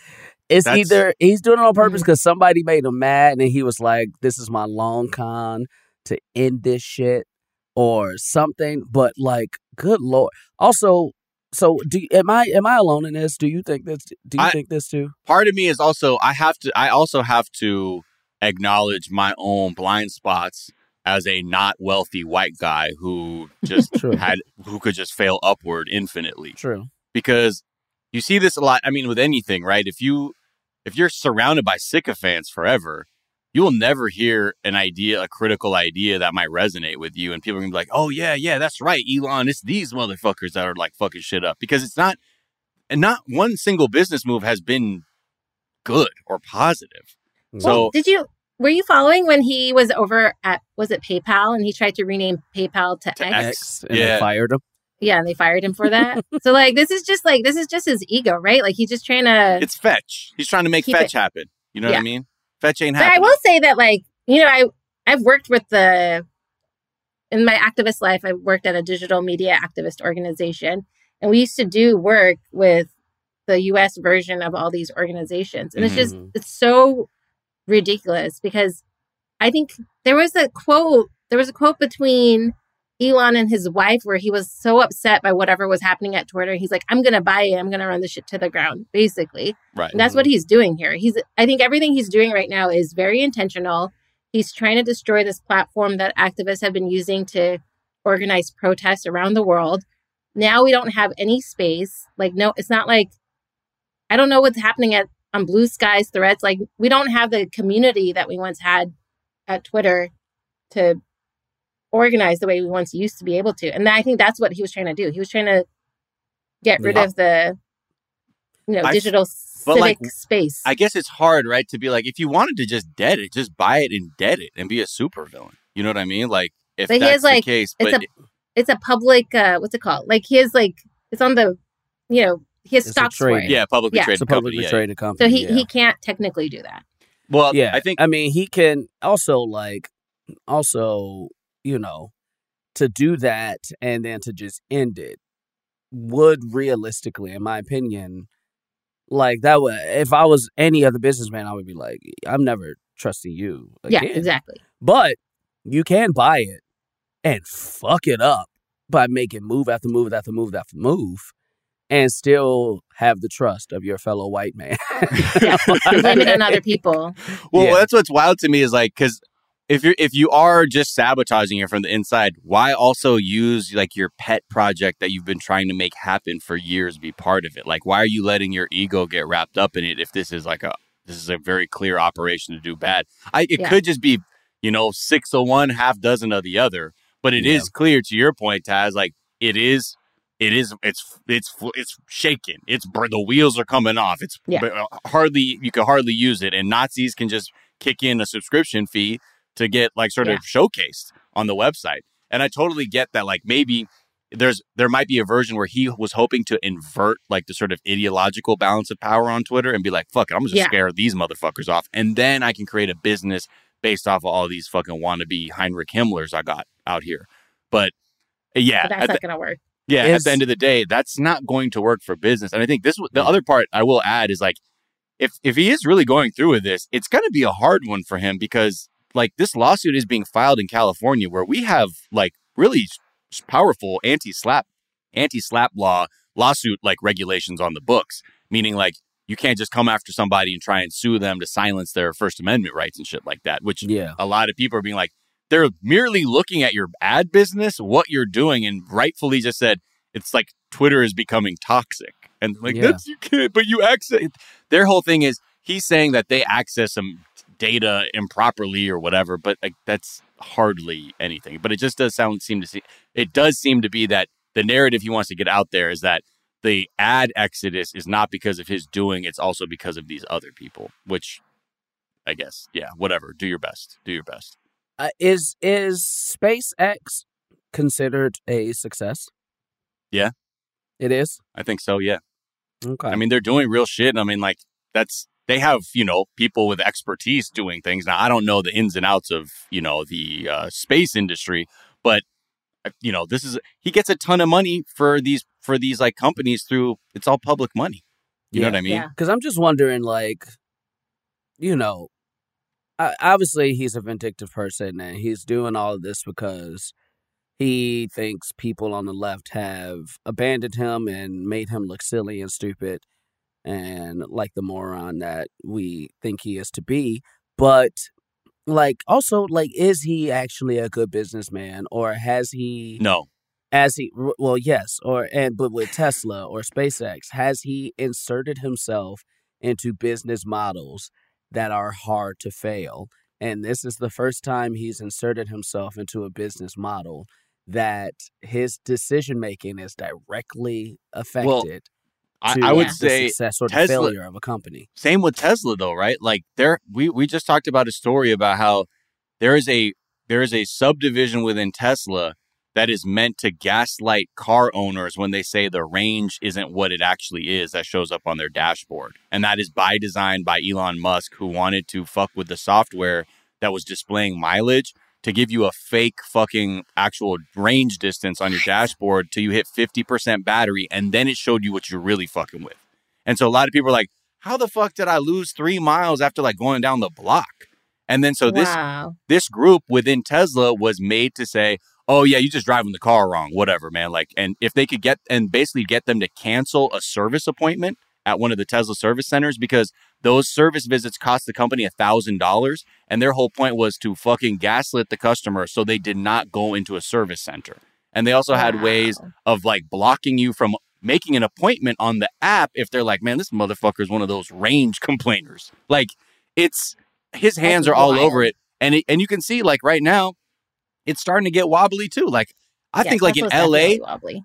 it's That's- either he's doing it on purpose because somebody made him mad and he was like, "This is my long con to end this shit," or something. But like, good lord. Also, so do am I am I alone in this? Do you think this? Do you I- think this too? part of me is also I have to I also have to acknowledge my own blind spots as a not wealthy white guy who just *laughs* had who could just fail upward infinitely True. because you see this a lot I mean with anything right if you if you're surrounded by sycophants forever you will never hear an idea a critical idea that might resonate with you and people are gonna be like oh yeah yeah that's right Elon it's these motherfuckers that are like fucking shit up because it's not and not one single business move has been good or positive. So Did you were you following when he was over at was it PayPal and he tried to rename PayPal to, X? X, and Yeah. they fired him. Yeah, and they fired him for that. *laughs* so like this is just like this is just his ego, right? Like he's just trying to it's fetch. He's trying to make fetch it- happen. You know what I mean? Fetch ain't But I will say that, like, you know, I I've worked with the in my activist life. I worked at a digital media activist organization, and we used to do work with the U.S. version of all these organizations, and it's just Mhm. it's so ridiculous because I think there was a quote. There was a quote between Elon and his wife where he was so upset by whatever was happening at Twitter. He's like, "I'm gonna buy it. I'm gonna run the shit to the ground," basically. right. And that's what mm-hmm. he's doing here. He's I think everything he's doing right now is very intentional. He's trying to destroy this platform that activists have been using to organize protests around the world. Now we don't have any space. Like no, it's not like I don't know what's happening at on Blue Skies threads. Like we don't have the community that we once had at Twitter to organize the way we once used to be able to. And I think that's what he was trying to do. He was trying to get rid Yeah. of the you know I f- digital civic like, space. I guess it's hard, right? To be like, if you wanted to just dead it, just buy it and dead it and be a supervillain. You know what I mean? Like, if But he that's has, like, the case, it's but a it's a public uh what's it called like he has like it's on the you know he has It's a stocks for it yeah, publicly Yeah. traded It's a company. publicly yeah. traded company. so he yeah. he can't technically do that Well, yeah, I think I mean, he can also like, also, you know, to do that and then to just end it would realistically, in my opinion, like that would. If I was any other businessman, I would be like, I'm never trusting you. yeah exactly But you can buy it and fuck it up by making move after move after move after move. And still have the trust of your fellow white man. *laughs* yeah blame it on other people Well, Yeah. that's what's wild to me is like because if you're if you are just sabotaging it from the inside, why also use like your pet project that you've been trying to make happen for years be part of it? Like, why are you letting your ego get wrapped up in it if this is like a this is a very clear operation to do bad? I it Yeah. could just be you know six of one, half dozen of the other, but it is Yeah. clear to your point, Taz. Like it is it is it's it's it's shaking it's the wheels are coming off it's Yeah. uh, hardly you can hardly use it and nazis can just kick in a subscription fee to get like sort of showcased on the website and i totally get that like maybe there's there might be a version where he was hoping to invert like the sort of ideological balance of power on twitter and be like fuck it i'm just Yeah. scare these motherfuckers off and then i can create a business based off of all these fucking wannabe heinrich himmlers i got out here but uh, yeah But that's at not going to work. yeah, Is- at the end of the day, that's not going to work for business. And I think this the other part I will add is like if if he is really going through with this, it's going to be a hard one for him because like this lawsuit is being filed in California where we have like really powerful anti-SLAPP anti-SLAPP law lawsuit like regulations on the books, meaning like you can't just come after somebody and try and sue them to silence their first amendment rights and shit like that, which Yeah. a lot of people are being like they're merely looking at your ad business, what you're doing, and rightfully just said it's like Twitter is becoming toxic. And like Yeah. that's you can't, but you access their whole thing is he's saying that they access some data improperly or whatever, but like that's hardly anything. But it just does sound seem to see it does seem to be that the narrative he wants to get out there is that the ad exodus is not because of his doing, it's also because of these other people, which I guess, yeah, whatever. Do your best. Do your best. Uh, is is SpaceX considered a success? Yeah. It is. I think so, yeah. Okay. I mean, they're doing real shit. and I mean, like that's they have you know people with expertise doing things. Now, I don't know the ins and outs of you know the uh, space industry, but uh, you know this is he gets a ton of money for these for these like companies through it's all public money. You know what I mean? Yeah. Because I'm just wondering, like, you know, I, obviously he's a vindictive person and he's doing all of this because he thinks people on the left have abandoned him and made him look silly and stupid and like the moron that we think he is to be. But, like, also, like, is he actually a good businessman or has he No, as he well yes or and but with tesla or spacex has he inserted himself into business models that are hard to fail and this is the first time he's inserted himself into a business model that his decision making is directly affected I, I would say success or Tesla- failure of a company Same with Tesla though, right? Like there we we just talked about a story about how there is a there is a subdivision within Tesla that is meant to gaslight car owners when they say the range isn't what it actually is that shows up on their dashboard. And that is by design by Elon Musk who wanted to fuck with the software that was displaying mileage to give you a fake fucking actual range distance on your dashboard till you hit 50% battery and then it showed you what you're really fucking with. And so a lot of people are like, how the fuck did I lose three miles after like going down the block? And then so this wow. this group within Tesla was made to say, "Oh yeah, you just driving the car wrong, whatever, man." Like, and if they could get and basically get them to cancel a service appointment at one of the Tesla service centers because those service visits cost the company a thousand dollars, and their whole point was to fucking gaslit the customer so they did not go into a service center. And they also had ways of like blocking you from making an appointment on the app if they're like, man, this motherfucker is one of those range complainers. Like, it's his hands are all wild. over it, and it, and you can see like right now, it's starting to get wobbly too. Like, I Yeah, think like in LA,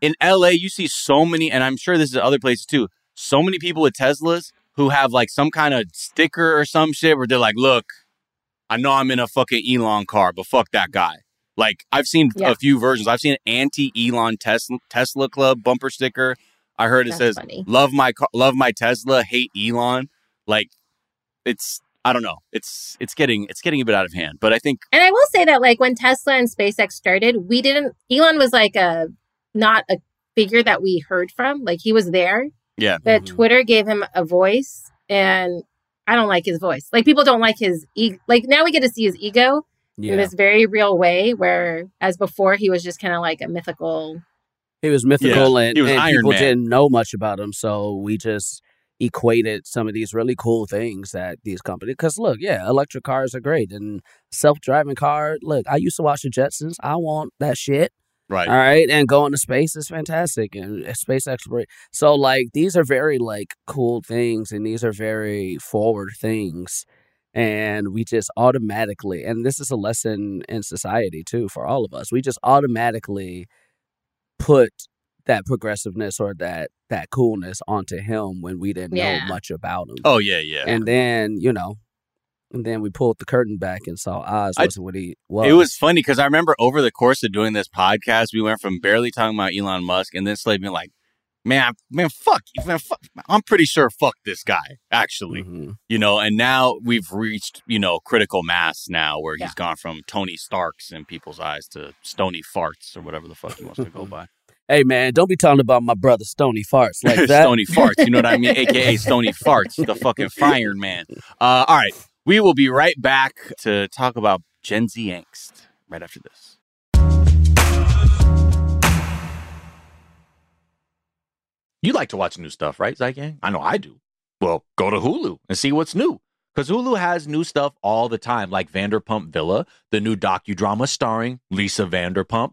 in LA, you see so many, and I'm sure this is other places too. So many people with Teslas who have like some kind of sticker or some shit where they're like, "Look, I know I'm in a fucking Elon car, but fuck that guy." Like I've seen Yeah. a few versions. I've seen an anti-Elon Tesla Tesla Club bumper sticker. I heard it That's says funny. "Love my car, love my Tesla, hate Elon." Like it's I don't know. It's it's getting it's getting a bit out of hand. But I think And I will say that like when Tesla and SpaceX started, we didn't Elon was like a not a figure that we heard from. Like he was there, yeah, but Mhm. Twitter gave him a voice and I don't like his voice. Like people don't like his e- like now we get to see his ego in this very real way where as before he was just kind of like a mythical he was mythical and, was and people Man. didn't know much about him so we just equated some of these really cool things that these companies because look yeah electric cars are great and self-driving car look i used to watch the jetsons i want that shit right. all right and going to space is fantastic and uh, space exploration so like these are very like cool things and these are very forward things and we just automatically and this is a lesson in society too for all of us we just automatically put that progressiveness or that that coolness onto him when we didn't Yeah. know much about him. Oh yeah, yeah. And then, you know, and then we pulled the curtain back and saw Oz wasn't what he was. It was funny because I remember over the course of doing this podcast, we went from barely talking about Elon Musk and then Slade being like, "Man, man, fuck, man, fuck." I'm pretty sure fuck this guy, actually. Mhm. You know, and now we've reached you know critical mass now where he's gone from Tony Starks in people's eyes to Stony Farts or whatever the fuck he wants to go *laughs* by. Hey man, don't be talking about my brother Stony Farts like *laughs* that. Stony Farts, you know what I mean? AKA *laughs* Stony Farts, the fucking firing man. Uh, all right, we will be right back to talk about Gen Z angst right after this. You like to watch new stuff, right, Zeit Gang? I know I do. Well, go to Hulu and see what's new. Because Hulu has new stuff all the time, like Vanderpump Villa, the new docudrama starring Lisa Vanderpump.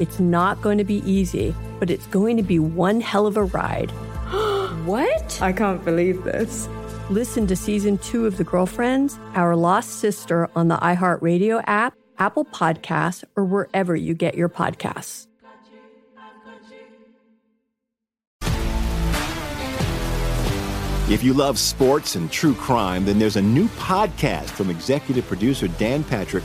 It's not going to be easy, but it's going to be one hell of a ride. *gasps* What? I can't believe this. Listen to season two of The Girlfriends, Our Lost Sister on the iHeartRadio app, Apple Podcasts, or wherever you get your podcasts. If you love sports and true crime, then there's a new podcast from executive producer Dan Patrick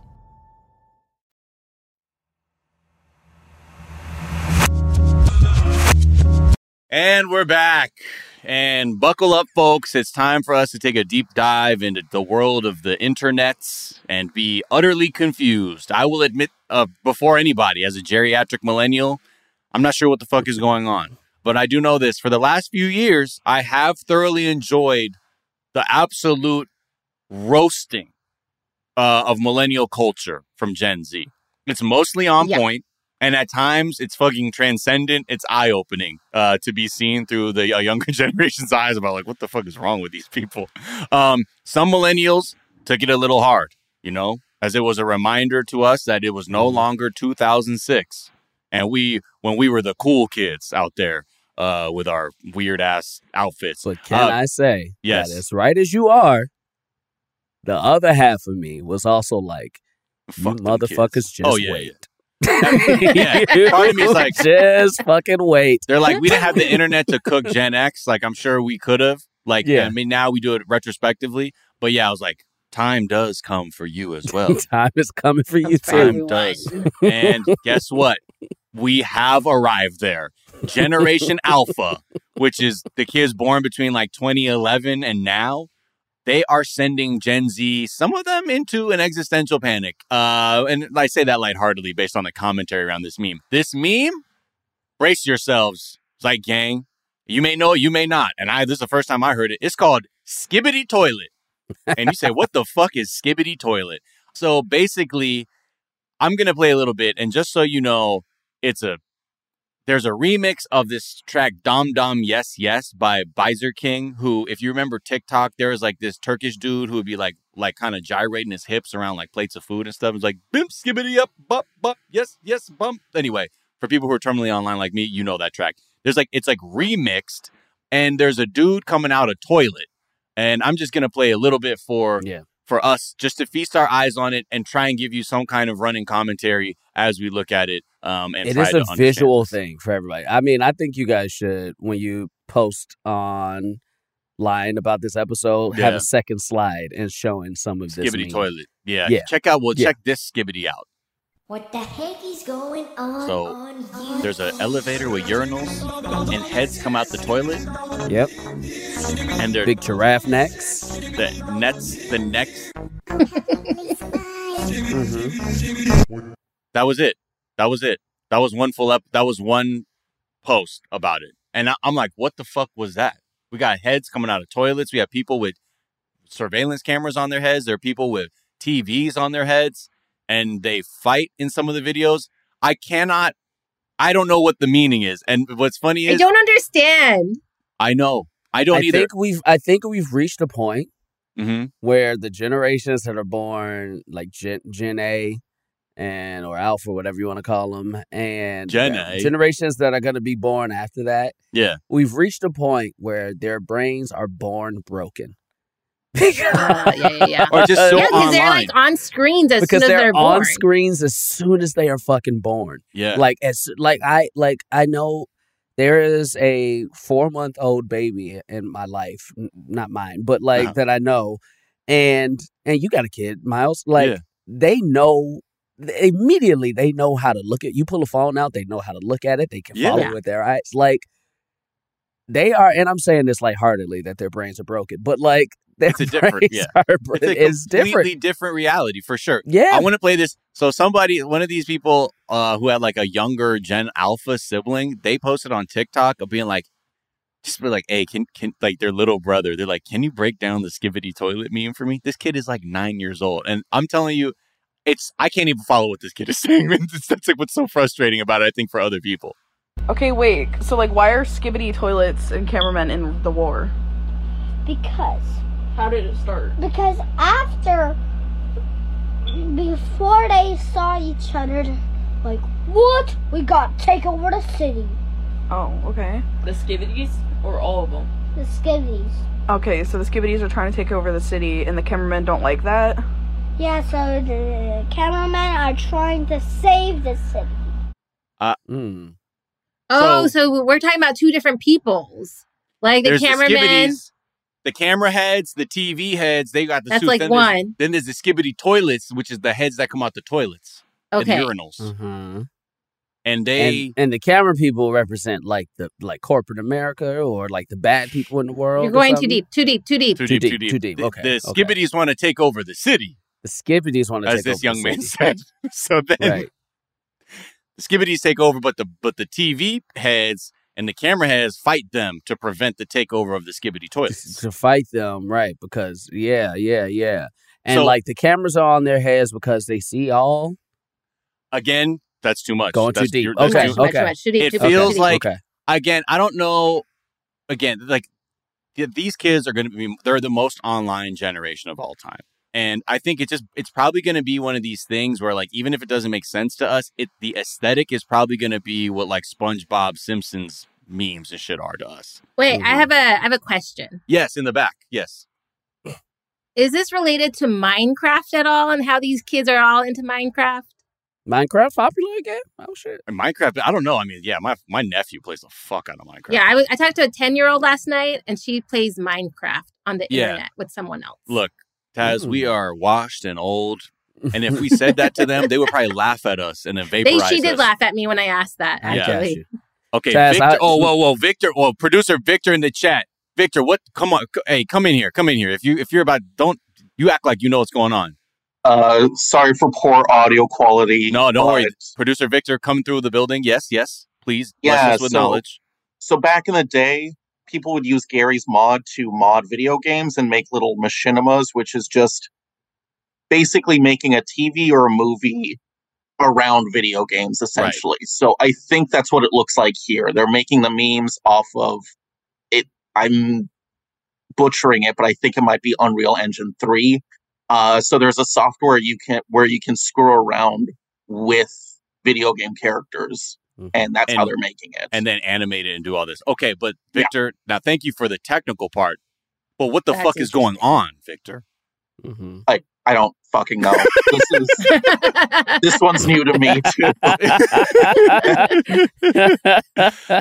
And we're back. And buckle up, folks. It's time for us to take a deep dive into the world of the internets and be utterly confused. I will admit, uh, before anybody, as a geriatric millennial, I'm not sure what the fuck is going on. But I do know this for the last few years, I have thoroughly enjoyed the absolute roasting uh, of millennial culture from Gen Z. It's mostly on Yeah. point, and at times it's fucking transcendent. It's eye opening uh, to be seen through the uh, younger *laughs* generation's eyes about like what the fuck is wrong with these people. Um, some millennials took it a little hard, you know, as it was a reminder to us that it was no longer 2006, and we when we were the cool kids out there uh, with our weird ass outfits. But can Uh, I say yes. that as right as you are, the other half of me was also like, Fuck motherfuckers just Oh, yeah, wait. yeah. *laughs* Part of me is like, just fucking wait. They're like, we didn't have the internet to cook Gen X. Like, I'm sure we could have. Like, Yeah. I mean, now we do it retrospectively. But yeah, I was like, time does come for you as well. *laughs* Time is coming for you time too. does. And guess what? we have arrived there. Generation Alpha, which is the kids born between like 2011 and now, they are sending Gen Z, some of them into an existential panic. Uh, and I say that lightheartedly based on the commentary around this meme. This meme, brace yourselves, like gang. You may know you may not. And I this is the first time I heard it. It's called Skibidi Toilet. And you say, what the fuck is Skibidi Toilet? So basically, I'm gonna play a little bit, and just so you know, it's a there's a remix of this track Dom Dom Yes Yes by Biser King, who, if you remember TikTok, there was like this Turkish dude who would be like like kind of gyrating his hips around like plates of food and stuff. It's like bimp skibidi up, bump, bump, yes, yes, bump. Anyway, for people who are terminally online like me, you know that track. There's like it's like remixed, and there's a dude coming out a toilet. And I'm just gonna play a little bit for Yeah. for us just to feast our eyes on it and try and give you some kind of running commentary as we look at it. Um, and It try is to a understand visual thing for everybody. I mean, I think you guys should when you post on line about this episode, have a second slide and showing some of this. Skibidi meme. toilet. Yeah. Yeah. Check out. Well, Yeah. check this skibidi out. What the heck is going on So on there's an elevator with urinals, and heads come out the toilet, Yep. and they're Big giraffe necks. the nets, the necks. *laughs* Mm-hmm. That was it. That was it. That was one full up. That was one post about it, and I, I'm like, what the fuck was that? We got heads coming out of toilets. We have people with surveillance cameras on their heads. There are people with TVs on their heads, and they fight in some of the videos. I cannot. I don't know what the meaning is. And what's funny is I don't understand. I know. I don't I either. think we've I think we've reached a point hmm where the generations that are born like Gen, Gen A and or Alpha, whatever you want to call them, and Gen uh, A. generations that are going to be born after that, Yeah. we've reached a point where their brains are born broken. *laughs* Uh, yeah, yeah, yeah. Or just *laughs* so yeah, because they're like on screens as because soon as they're, they're, born. on screens as soon as they are fucking born. Yeah. Like as like I like I know there is a four month old baby in my life, n- not mine, but like Uh-huh. that I know, and and you got a kid, Miles. Like Yeah. they know they- immediately. They know how to look at you. Pull a phone out, they know how to look at it. They can Yeah. follow it with their eyes. Like they are, and I'm saying this lightheartedly that their brains are broken, but like *laughs* their It's a different- yeah. *laughs* are, it's a completely different. different reality for sure. Yeah. I want to play this. So somebody, one of these people uh, who had like a younger Gen Alpha sibling, they posted on TikTok of being like, just be like, hey, can can like their little brother? They're like, can you break down the skibidi toilet meme for me? This kid is like nine years old, and I'm telling you, it's I can't even follow what this kid is *laughs* saying. That's like what's so frustrating about it. I think for other people. Okay, wait. So, like, why are skibidi toilets and cameramen in the war? Because How did it start? because after before they saw each other, like what we got to take over the city, Oh, okay. The skibidis or all of them? the skibidis. Okay, so the skibidis are trying to take over the city, and the cameramen don't like that. Yeah, so the cameramen are trying to save the city. Uh, Mm. Oh, So- so, we're talking about two different peoples. Like the cameramen. the the camera heads, the TV heads. They got the That's suits. like Then there's- one. Then there's the skibidi toilets, which is the heads that come out the toilets, Okay. and urinals, Mhm. and they. and, and the camera people represent like the like corporate America or like the bad people in the world. You're going too deep, too deep, too deep. too, Too deep, deep, too deep, too deep. The- Okay, The, okay. skibidis want to take over the city, The skibidis want to as take this over young man *laughs* said. so then Right. the skibidis take over, but the but the TV heads and the camera heads fight them to prevent the takeover of the skibidi toilets. *laughs* to fight them, right? Because yeah, yeah, yeah, and So- like the cameras are on their heads because they see all Again, that's too much. going too deep. Okay, too- Too much, okay. too much, It feels too deep. like okay. again, I don't know. Again, like these kids are going to be, they're the most online generation of all time. And I think it's just, it's probably going to be one of these things where, like, even if it doesn't make sense to us, it the aesthetic is probably going to be what like SpongeBob Simpsons memes and shit are to us. Wait, Mhm. I have a I have a question. Yes, in the back. Yes. Is this related to Minecraft at all and how these kids are all into Minecraft? Minecraft popular again? Oh shit! Minecraft, I don't know. I mean, yeah, my my nephew plays the fuck out of Minecraft. Yeah, I was- I talked to a 10 year old last night and she plays Minecraft on the Yeah. internet with someone else. Look, Taz, we Mm. are washed and old And if we *laughs* said that to them, they would probably laugh at us and then They, vaporize she did us. laugh at me when I asked that. I Actually, you. Okay, Chaz, Victor. I- oh, whoa, whoa, Victor. Well, producer Victor in the chat. Victor, what? Come on, c- hey, come in here. Come in here. If you if you're about, don't you act like you know what's going on. Uh, sorry for poor audio quality. No, don't worry. Producer Victor come through the building. Yes, yes. Please bless Yeah, us with so- knowledge. So back in the day, people would use Garry's Mod to mod video games and make little machinimas, which is just basically making a TV or a movie around video games, essentially. So I think that's what it looks like here. They're making the memes off of it. I'm butchering it, but I think it might be Unreal Engine three. Uh, so there's a software you can where you can screw around with video game characters, Mm-hmm. and that's how they're making it. and then animate it and do all this. Okay, but Victor, now thank you for the technical part. But what the That's fuck is going on, Victor? Mm-hmm. I I don't fucking know. This is *laughs* this one's new to me too.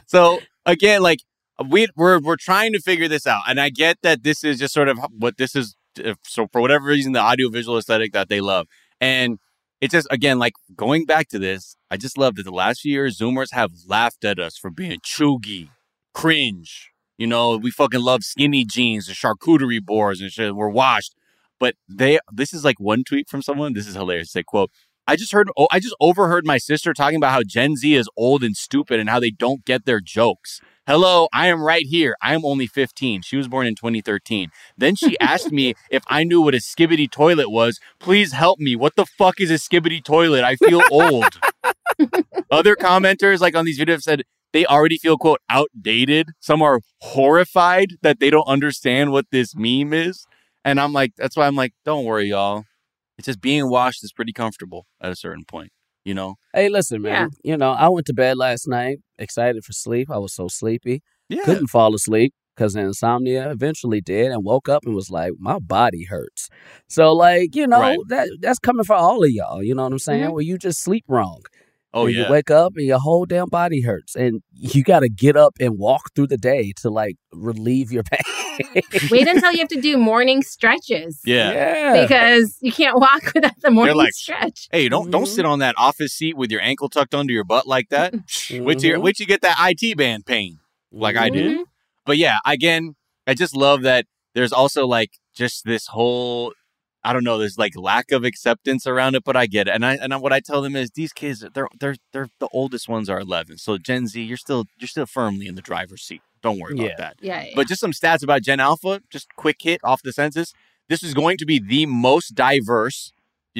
*laughs* so again, like we we're we're trying to figure this out, and I get that this is just sort of what this is. So for whatever reason, the audiovisual aesthetic that they love, and it's just again like going back to this. I just love that the last few years, Zoomers have laughed at us for being cheugy, cringe. You know, we fucking love skinny jeans and charcuterie boards and shit. We're washed, but they. This is like one tweet from someone. This is hilarious. They quote. I just heard, oh, I just overheard my sister talking about how Gen Z is old and stupid and how they don't get their jokes. Hello, I am right here. I am only 15. She was born in 2013. Then she asked me *laughs* if I knew what a skibidi toilet was. Please help me. What the fuck is a skibidi toilet? I feel old. *laughs* Other commenters, like on these videos, said they already feel, quote, outdated. Some are horrified that they don't understand what this meme is. And I'm like, that's why I'm like, don't worry, y'all. It's just being washed is pretty comfortable at a certain point, you know? Hey, listen, man. Yeah. You know, I went to bed last night excited for sleep. I was so sleepy. Yeah. Couldn't fall asleep because insomnia eventually did and woke up and was like, my body hurts. So, like, you know, Right. that that's coming for all of y'all. You know what I'm saying? Mhm. Where you just sleep wrong. Oh, and yeah. You wake up and your whole damn body hurts. And you got to get up and walk through the day to like relieve your *laughs* pain. Wait until you have to do morning stretches. Yeah. Yeah. Because you can't walk *laughs* without the morning like, stretch. hey, don't don't mm-hmm. sit on that office seat with your ankle tucked under your butt like that. Wait till you- mm-hmm. wait till you get that IT band pain, like I did. Mm-hmm. But yeah, again, I just love that there's also like just this whole I don't know, there's like lack of acceptance around it, but I get it. And I and I, what I tell them is these kids they're they're they're the oldest ones are 11. So Gen Z, you're still you're still firmly in the driver's seat. Don't worry Yeah. about that. Yeah, yeah. But just some stats about Gen Alpha, just quick hit off the census. This is going to be the most diverse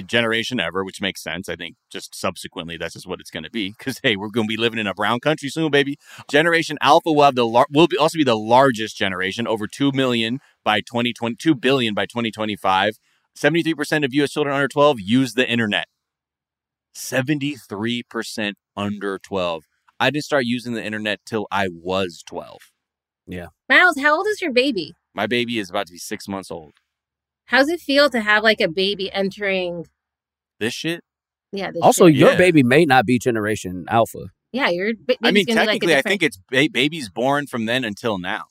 generation ever, which makes sense. I think just subsequently that's just what it's going to be because hey, we're going to be living in a brown country soon, baby. Generation Alpha will have the lar- will be, also be the largest generation, over two million by 2020, 2 billion by 2025. 73% of U.S. children under 12 use the internet. 73% under 12. I didn't start using the internet till I was 12. Yeah. Miles, how old is your baby? My baby is about to be six months old. How's it feel to have like a baby entering? This shit. Yeah. This Also, shit? your Yeah. baby may not be Generation Alpha. Yeah, your ba- I mean, baby's gonna be, like, a technically, I think it's ba- babies born from then until now.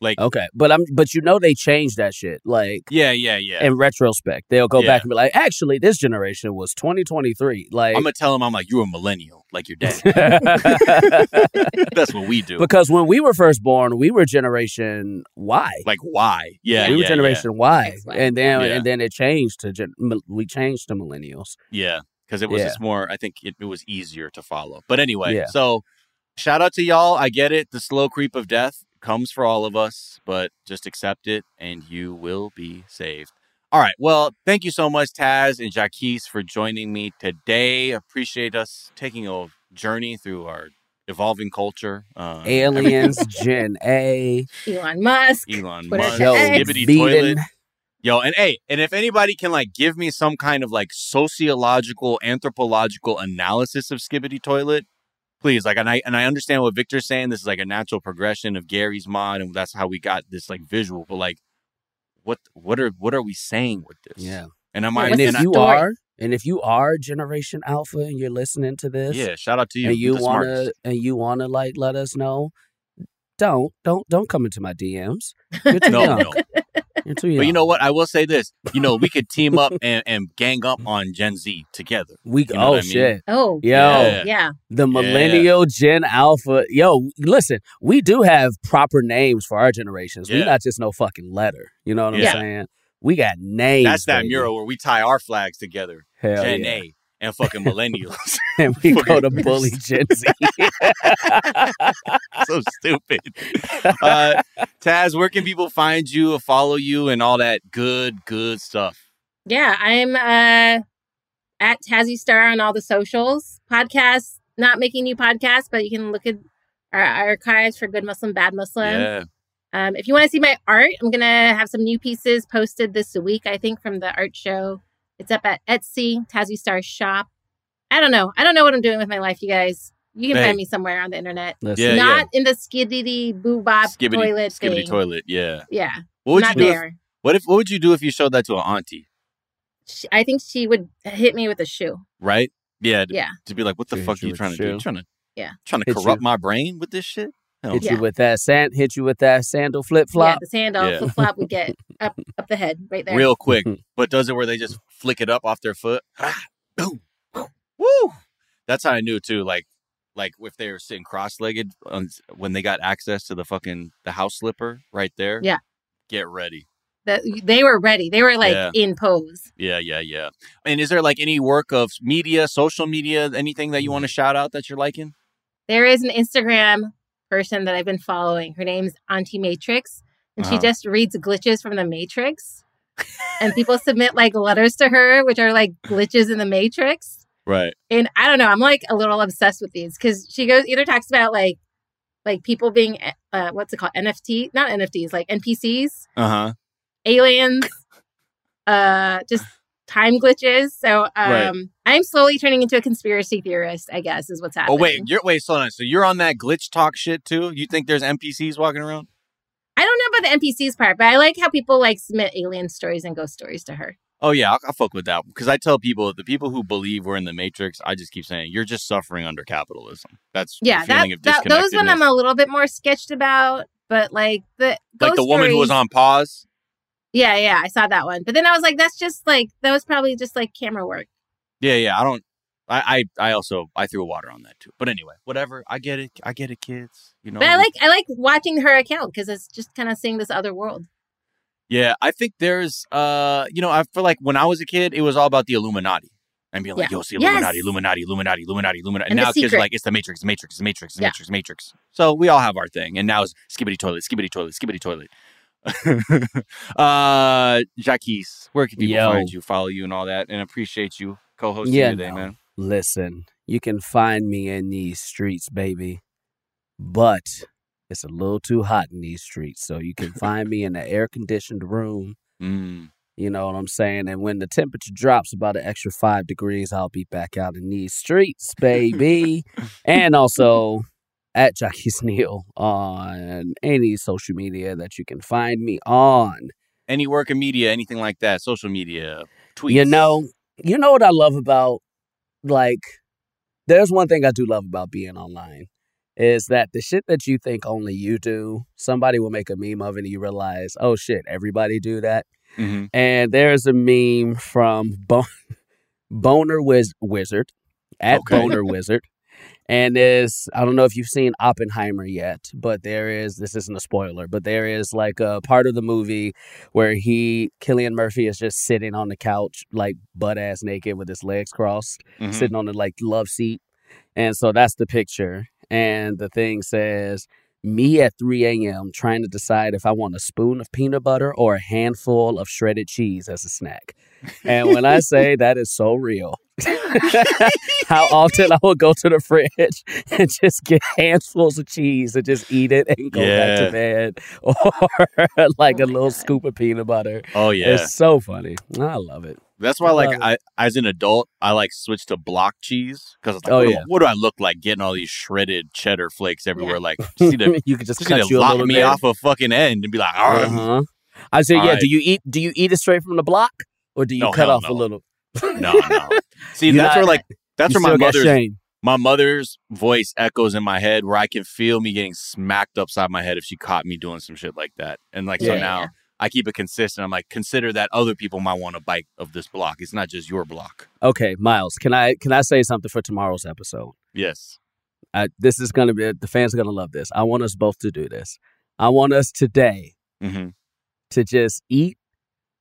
Like, Okay, but I'm but you know they changed that shit. Like yeah, yeah, yeah. in retrospect, they'll go Yeah. back and be like, actually, this generation was 2023. Like I'm gonna tell them, I'm like you're a millennial, like your dad. *laughs* That's what we do. because when we were first born, we were Generation Y. Like why? Yeah, we were yeah, Generation Y, and then Yeah. and then it changed to gen- we changed to millennials. Yeah, because it was Yeah. just more. I think it, it was easier to follow. But anyway, Yeah. so shout out to y'all. I get it. The slow creep of death comes for all of us, but just accept it, and you will be saved. All right. Well, thank you so much, Taz and Jacquis, for joining me today. Appreciate us taking a journey through our evolving culture. Uh, *laughs* Aliens, Gen A, Elon Musk. Elon Musk, Joe X. Toilet. Yo, and hey, and if anybody can like give me some kind of like sociological, anthropological analysis of Skibidi Toilet, please. Like, and I and I understand what Victor's saying. This is like a natural progression of Garry's Mod, and that's how we got this like visual. But like, what what are what are we saying with this? Yeah. And am I? and if and I- you are, and if you are Generation Alpha and you're listening to this, yeah, shout out to you. and you wanna and you wanna like let us know, don't don't don't come into my DMs. You're too No, young. no. You're too But you know what? I will say this. You know, we could team up and, and gang up on Gen Z together. We You know oh what I oh, mean? shit. Oh, Yo. Yeah. yeah. The millennial Gen Alpha. Yo, listen, we do have proper names for our generations. We Yeah. not just no fucking letter. You know what I'm Yeah. saying? We got names. That's that baby. mural where we tie our flags together. Hell Gen yeah. A and fucking millennials. *laughs* and we go Fucking- to bully Gen Z. *laughs* so stupid. Uh, Taz, where can people find you, follow you, and all that good, good stuff? Yeah, I'm uh at Tazzy Star on all the socials. Podcasts, not making new podcasts, but you can look at our archives for Good Muslim, Bad Muslim. Yeah. Um, if you want to see my art, I'm gonna have some new pieces posted this week. I think from the art show. It's up at Etsy, Tazzy Star Shop. I don't know. I don't know what I'm doing with my life, you guys. You can Hey. find me somewhere on the internet. Listen. Yeah, Not in the skiddity boo bop Skibidi, toilet skibidi thing. toilet. Yeah. Yeah, What would not you do? If, there. what if? What would you do if you showed that to an auntie? She, I think she would hit me with a shoe. Right? Yeah. To, Yeah. To be like, what the Hit fuck you are you trying to the do? shoe. You trying to Yeah. trying to Hit corrupt you. my brain with this shit? Hell Hit no. you with that sand. Hit you with that sandal flip flop. Yeah, flop. the sandal Yeah. flip flop would get up up the head right *laughs* there. real quick. *laughs* but does it where they just flick it up off their foot? Ah, boom. Woo! That's how I knew too. Like, like if they were sitting cross-legged on, when they got access to the fucking the house slipper right there. Yeah. Get ready. That they were ready. They were like Yeah. in pose. Yeah, yeah, yeah. And is there like any work of media, social media, anything that you want to shout out that you're liking? There is an Instagram person that I've been following. Her name's Auntie Matrix, and she Uh-huh. just reads glitches from the Matrix. And people submit like letters to her, which are like glitches in the Matrix. Right. And I don't know, I'm like a little obsessed with these because she goes either talks about like like people being uh what's it called NFT, not NFTs, like NPCs, Uh huh. aliens, uh, just time glitches. So um, Right. I'm slowly turning into a conspiracy theorist. I guess is what's happening. Oh wait, you're wait, hold on. So you're on that glitch talk shit too? You think there's NPCs walking around? I don't know about the NPCs part, but I like how people like submit alien stories and ghost stories to her. Oh yeah, I'll, I'll fuck with that because I tell people the people who believe we're in the matrix. I just keep saying you're just suffering under capitalism. That's the Yeah, that, feeling of that those one I'm a little bit more sketched about, but like the like the woman who was on pause. Yeah, yeah, I saw that one, but then I was like, that's just like that was probably just like camera work. Yeah, yeah. I don't. I, I I also I threw water on that too. But anyway, whatever. I get it. I get it, kids. You know. But I like I like watching her account because it's just kind of seeing this other world. Yeah, I think there's uh, you know, I feel like when I was a kid, it was all about the Illuminati. And being like, Yeah. yo, see Yes. Illuminati, Illuminati, Illuminati, Illuminati, Illuminati. And And now kids are like, it's the Matrix, Matrix, Matrix, Yeah. Matrix, Matrix. So we all have our thing. And now it's skibidi toilet, skibidi toilet, skibidi toilet. *laughs* uh Jacquis, where can people Yo. find you, follow you and all that? And appreciate you co-hosting Yeah, today, no. man. Listen, you can find me in these streets, baby, but it's a little too hot in these streets. So you can *laughs* find me in the air conditioned room. Mm. You know what I'm saying? And when the temperature drops about an extra five degrees, I'll be back out in these streets, baby. *laughs* and also at Jacquis Neal on any social media that you can find me on. Any work of media, anything like that, social media, tweets. You know, you know what I love about like there's one thing I do love about being online is that the shit that you think only you do, somebody will make a meme of it and you realize, oh shit, everybody do that. Mhm. And there's a meme from Bo- *laughs* Boner Wiz- Wizard at Okay. Boner Wizard. And is I don't know if you've seen Oppenheimer yet, but there is, this isn't a spoiler, but there is like a part of the movie where he, Cillian Murphy, is just sitting on the couch, like butt ass naked with his legs crossed, Mhm. sitting on the like love seat. And so that's the picture. And the thing says, me at 3 a.m. trying to decide if I want a spoon of peanut butter or a handful of shredded cheese as a snack. And when I say *laughs* that is so real, *laughs* how often I will go to the fridge and just get handfuls of cheese and just eat it and go back to bed, *laughs* or *laughs* like a little scoop of peanut butter. Oh yeah. It's so funny. I love it. That's why, like, love I as an adult, I like switch to block cheese because like, Oh, what, do- yeah. what do I look like getting all these shredded cheddar flakes everywhere? Like, just need to, you could just just cut you a lock little me bit. off a fucking end and be like, "Argh." Uh-huh. I said, All yeah. right. Do you eat? Do you eat it straight from the block, or do you No, cut off no. a little? no, no. See, You're that's not- where like that's where my mother's my mother's voice echoes in my head, where I can feel me getting smacked upside my head if she caught me doing some shit like that. And like, so now I keep it consistent. I'm like, consider that other people might want a bite of this block. It's not just your block. Okay, Miles, can I can I say something for tomorrow's episode? Yes. Uh, this is gonna be the fans are gonna love this. I want us both to do this. I want us today Mm-hmm. to just eat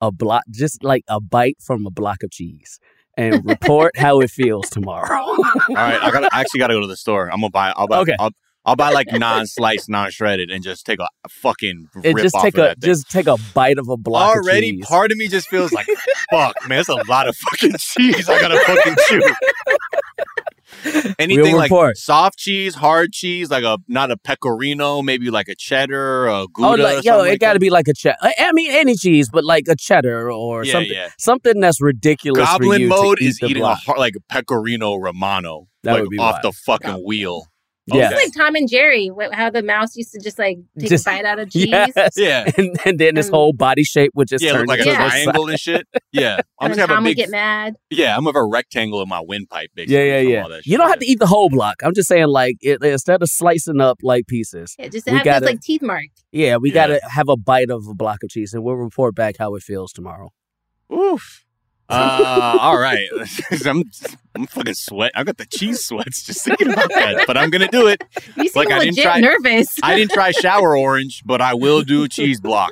a block, just like a bite from a block of cheese, and report how it feels tomorrow. *laughs* All right, I got. I actually got to go to the store. I'm gonna buy. I'll buy. Okay. I'll, I'll buy like non-sliced, non-shredded, and just take a fucking and rip just off take of a just take a bite of a block. Already, of part of me just feels like, fuck, man, it's a lot of fucking cheese I gotta fucking chew. *laughs* *laughs* Anything like soft cheese, hard cheese, like a not a pecorino, maybe like a cheddar, a oh, Gouda. Oh, like, yo, it like got to be like a cheddar. I mean, any cheese, but like a cheddar or Yeah, something, yeah. something that's ridiculous. Goblin mode eat is the eating block. a hard, like a pecorino romano, That like would be off wild. the fucking wheel. Yeah. It's like Tom and Jerry, how the mouse used to just like take Just- a bite out of *laughs* cheese. Yes. *laughs* Yeah. and, and then his um, whole body shape would just Yeah, turn look like a to the triangle and shit. *laughs* Yeah, I'm And just gonna have Tom a would big. get mad. Yeah, I'm gonna have a rectangle in my windpipe, basically. Yeah, yeah, yeah. all You don't have to eat the whole block. I'm just saying, like, it, instead of slicing up like pieces, Yeah, just have gotta- those like teeth marked. yeah, we Yeah. got to have a bite of a block of cheese, and we'll report back how it feels tomorrow. Oof. Uh, all right. *laughs* I'm, I'm fucking sweat. I got the cheese sweats just thinking about that, but I'm gonna do it. *laughs* You seem Like, I didn't try- nervous. I didn't try *laughs* shower orange, but I will do cheese block.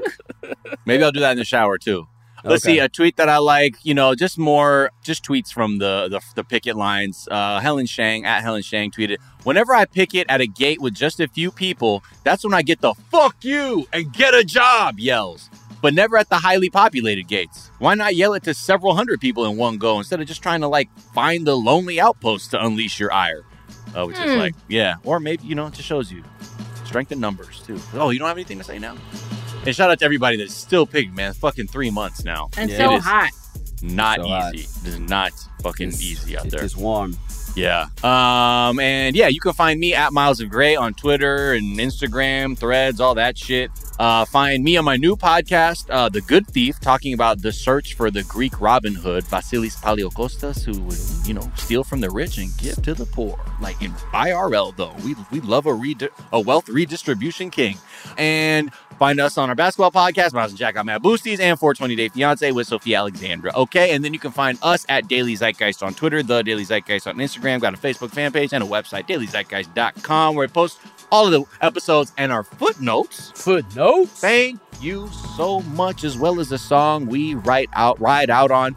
Maybe I'll do that in the shower too. Let's Okay. see a tweet that I like. You know, just more, just tweets from the the, the picket lines. Uh, Helen Shang at Helen Shang tweeted, "Whenever I picket at a gate with just a few people, that's when I get the fuck you and get a job yells." But never at the highly populated gates. Why not yell it to several hundred people in one go instead of just trying to like find the lonely outpost to unleash your ire? Oh, which is Hmm. like, yeah, or maybe you know, it just shows you strength in numbers too. Oh, you don't have anything to say now? And shout out to everybody that's still picked, man. Fucking three months now. and It so is hot. Not So hot. easy. It is not fucking It's- easy out It's there. It's warm. Yeah. Um. And yeah, you can find me at Miles of Gray on Twitter and Instagram, Threads, all that shit. Uh, find me on my new podcast, uh, The Good Thief, talking about the search for the Greek Robin Hood, Vasilis Paliokostas, who would, you know, steal from the rich and give to the poor. Like in IRL, though, we we love a redi- a wealth redistribution king. And find us on our basketball podcast, Miles and Jack on Mad Boosties, and 420 Day Fiance with Sophia Alexandra. Okay, and then you can find us at Daily Zeitgeist on Twitter, The Daily Zeitgeist on Instagram, got a Facebook fan page and a website, dailyzeitgeist.com, where we post all of the episodes and our footnotes. Footnotes. Thank you so much, as well as the song we write out, ride out on.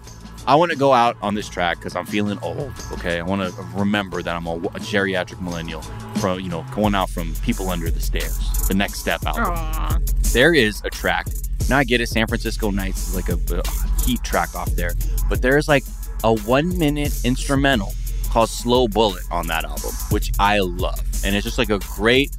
I want to go out on this track because I'm feeling old. Okay, I want to remember that I'm a, a geriatric millennial from you know going out from people under the stairs. The next step out. There is a track. Now I get it. San Francisco Nights is like a, a heat track off there, but there's like a one minute instrumental called Slow Bullet on that album, which I love, and it's just like a great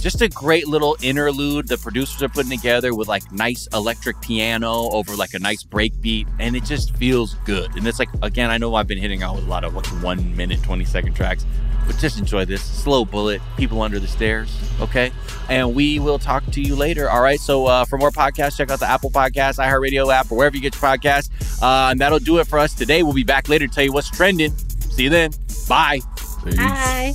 just a great little interlude the producers are putting together with like nice electric piano over like a nice break beat and it just feels good. And it's like again i know i've been hitting out with a lot of like one minute 20 second tracks but just enjoy this slow bullet people under the stairs okay? And we will talk to you later all right? So uh, for more podcasts check out the apple podcast iheartradio app or wherever you get your podcasts. Uh, and that'll do it for us today. We'll be back later to tell you what's trending. See you then. Bye. Bye.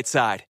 Bright Side.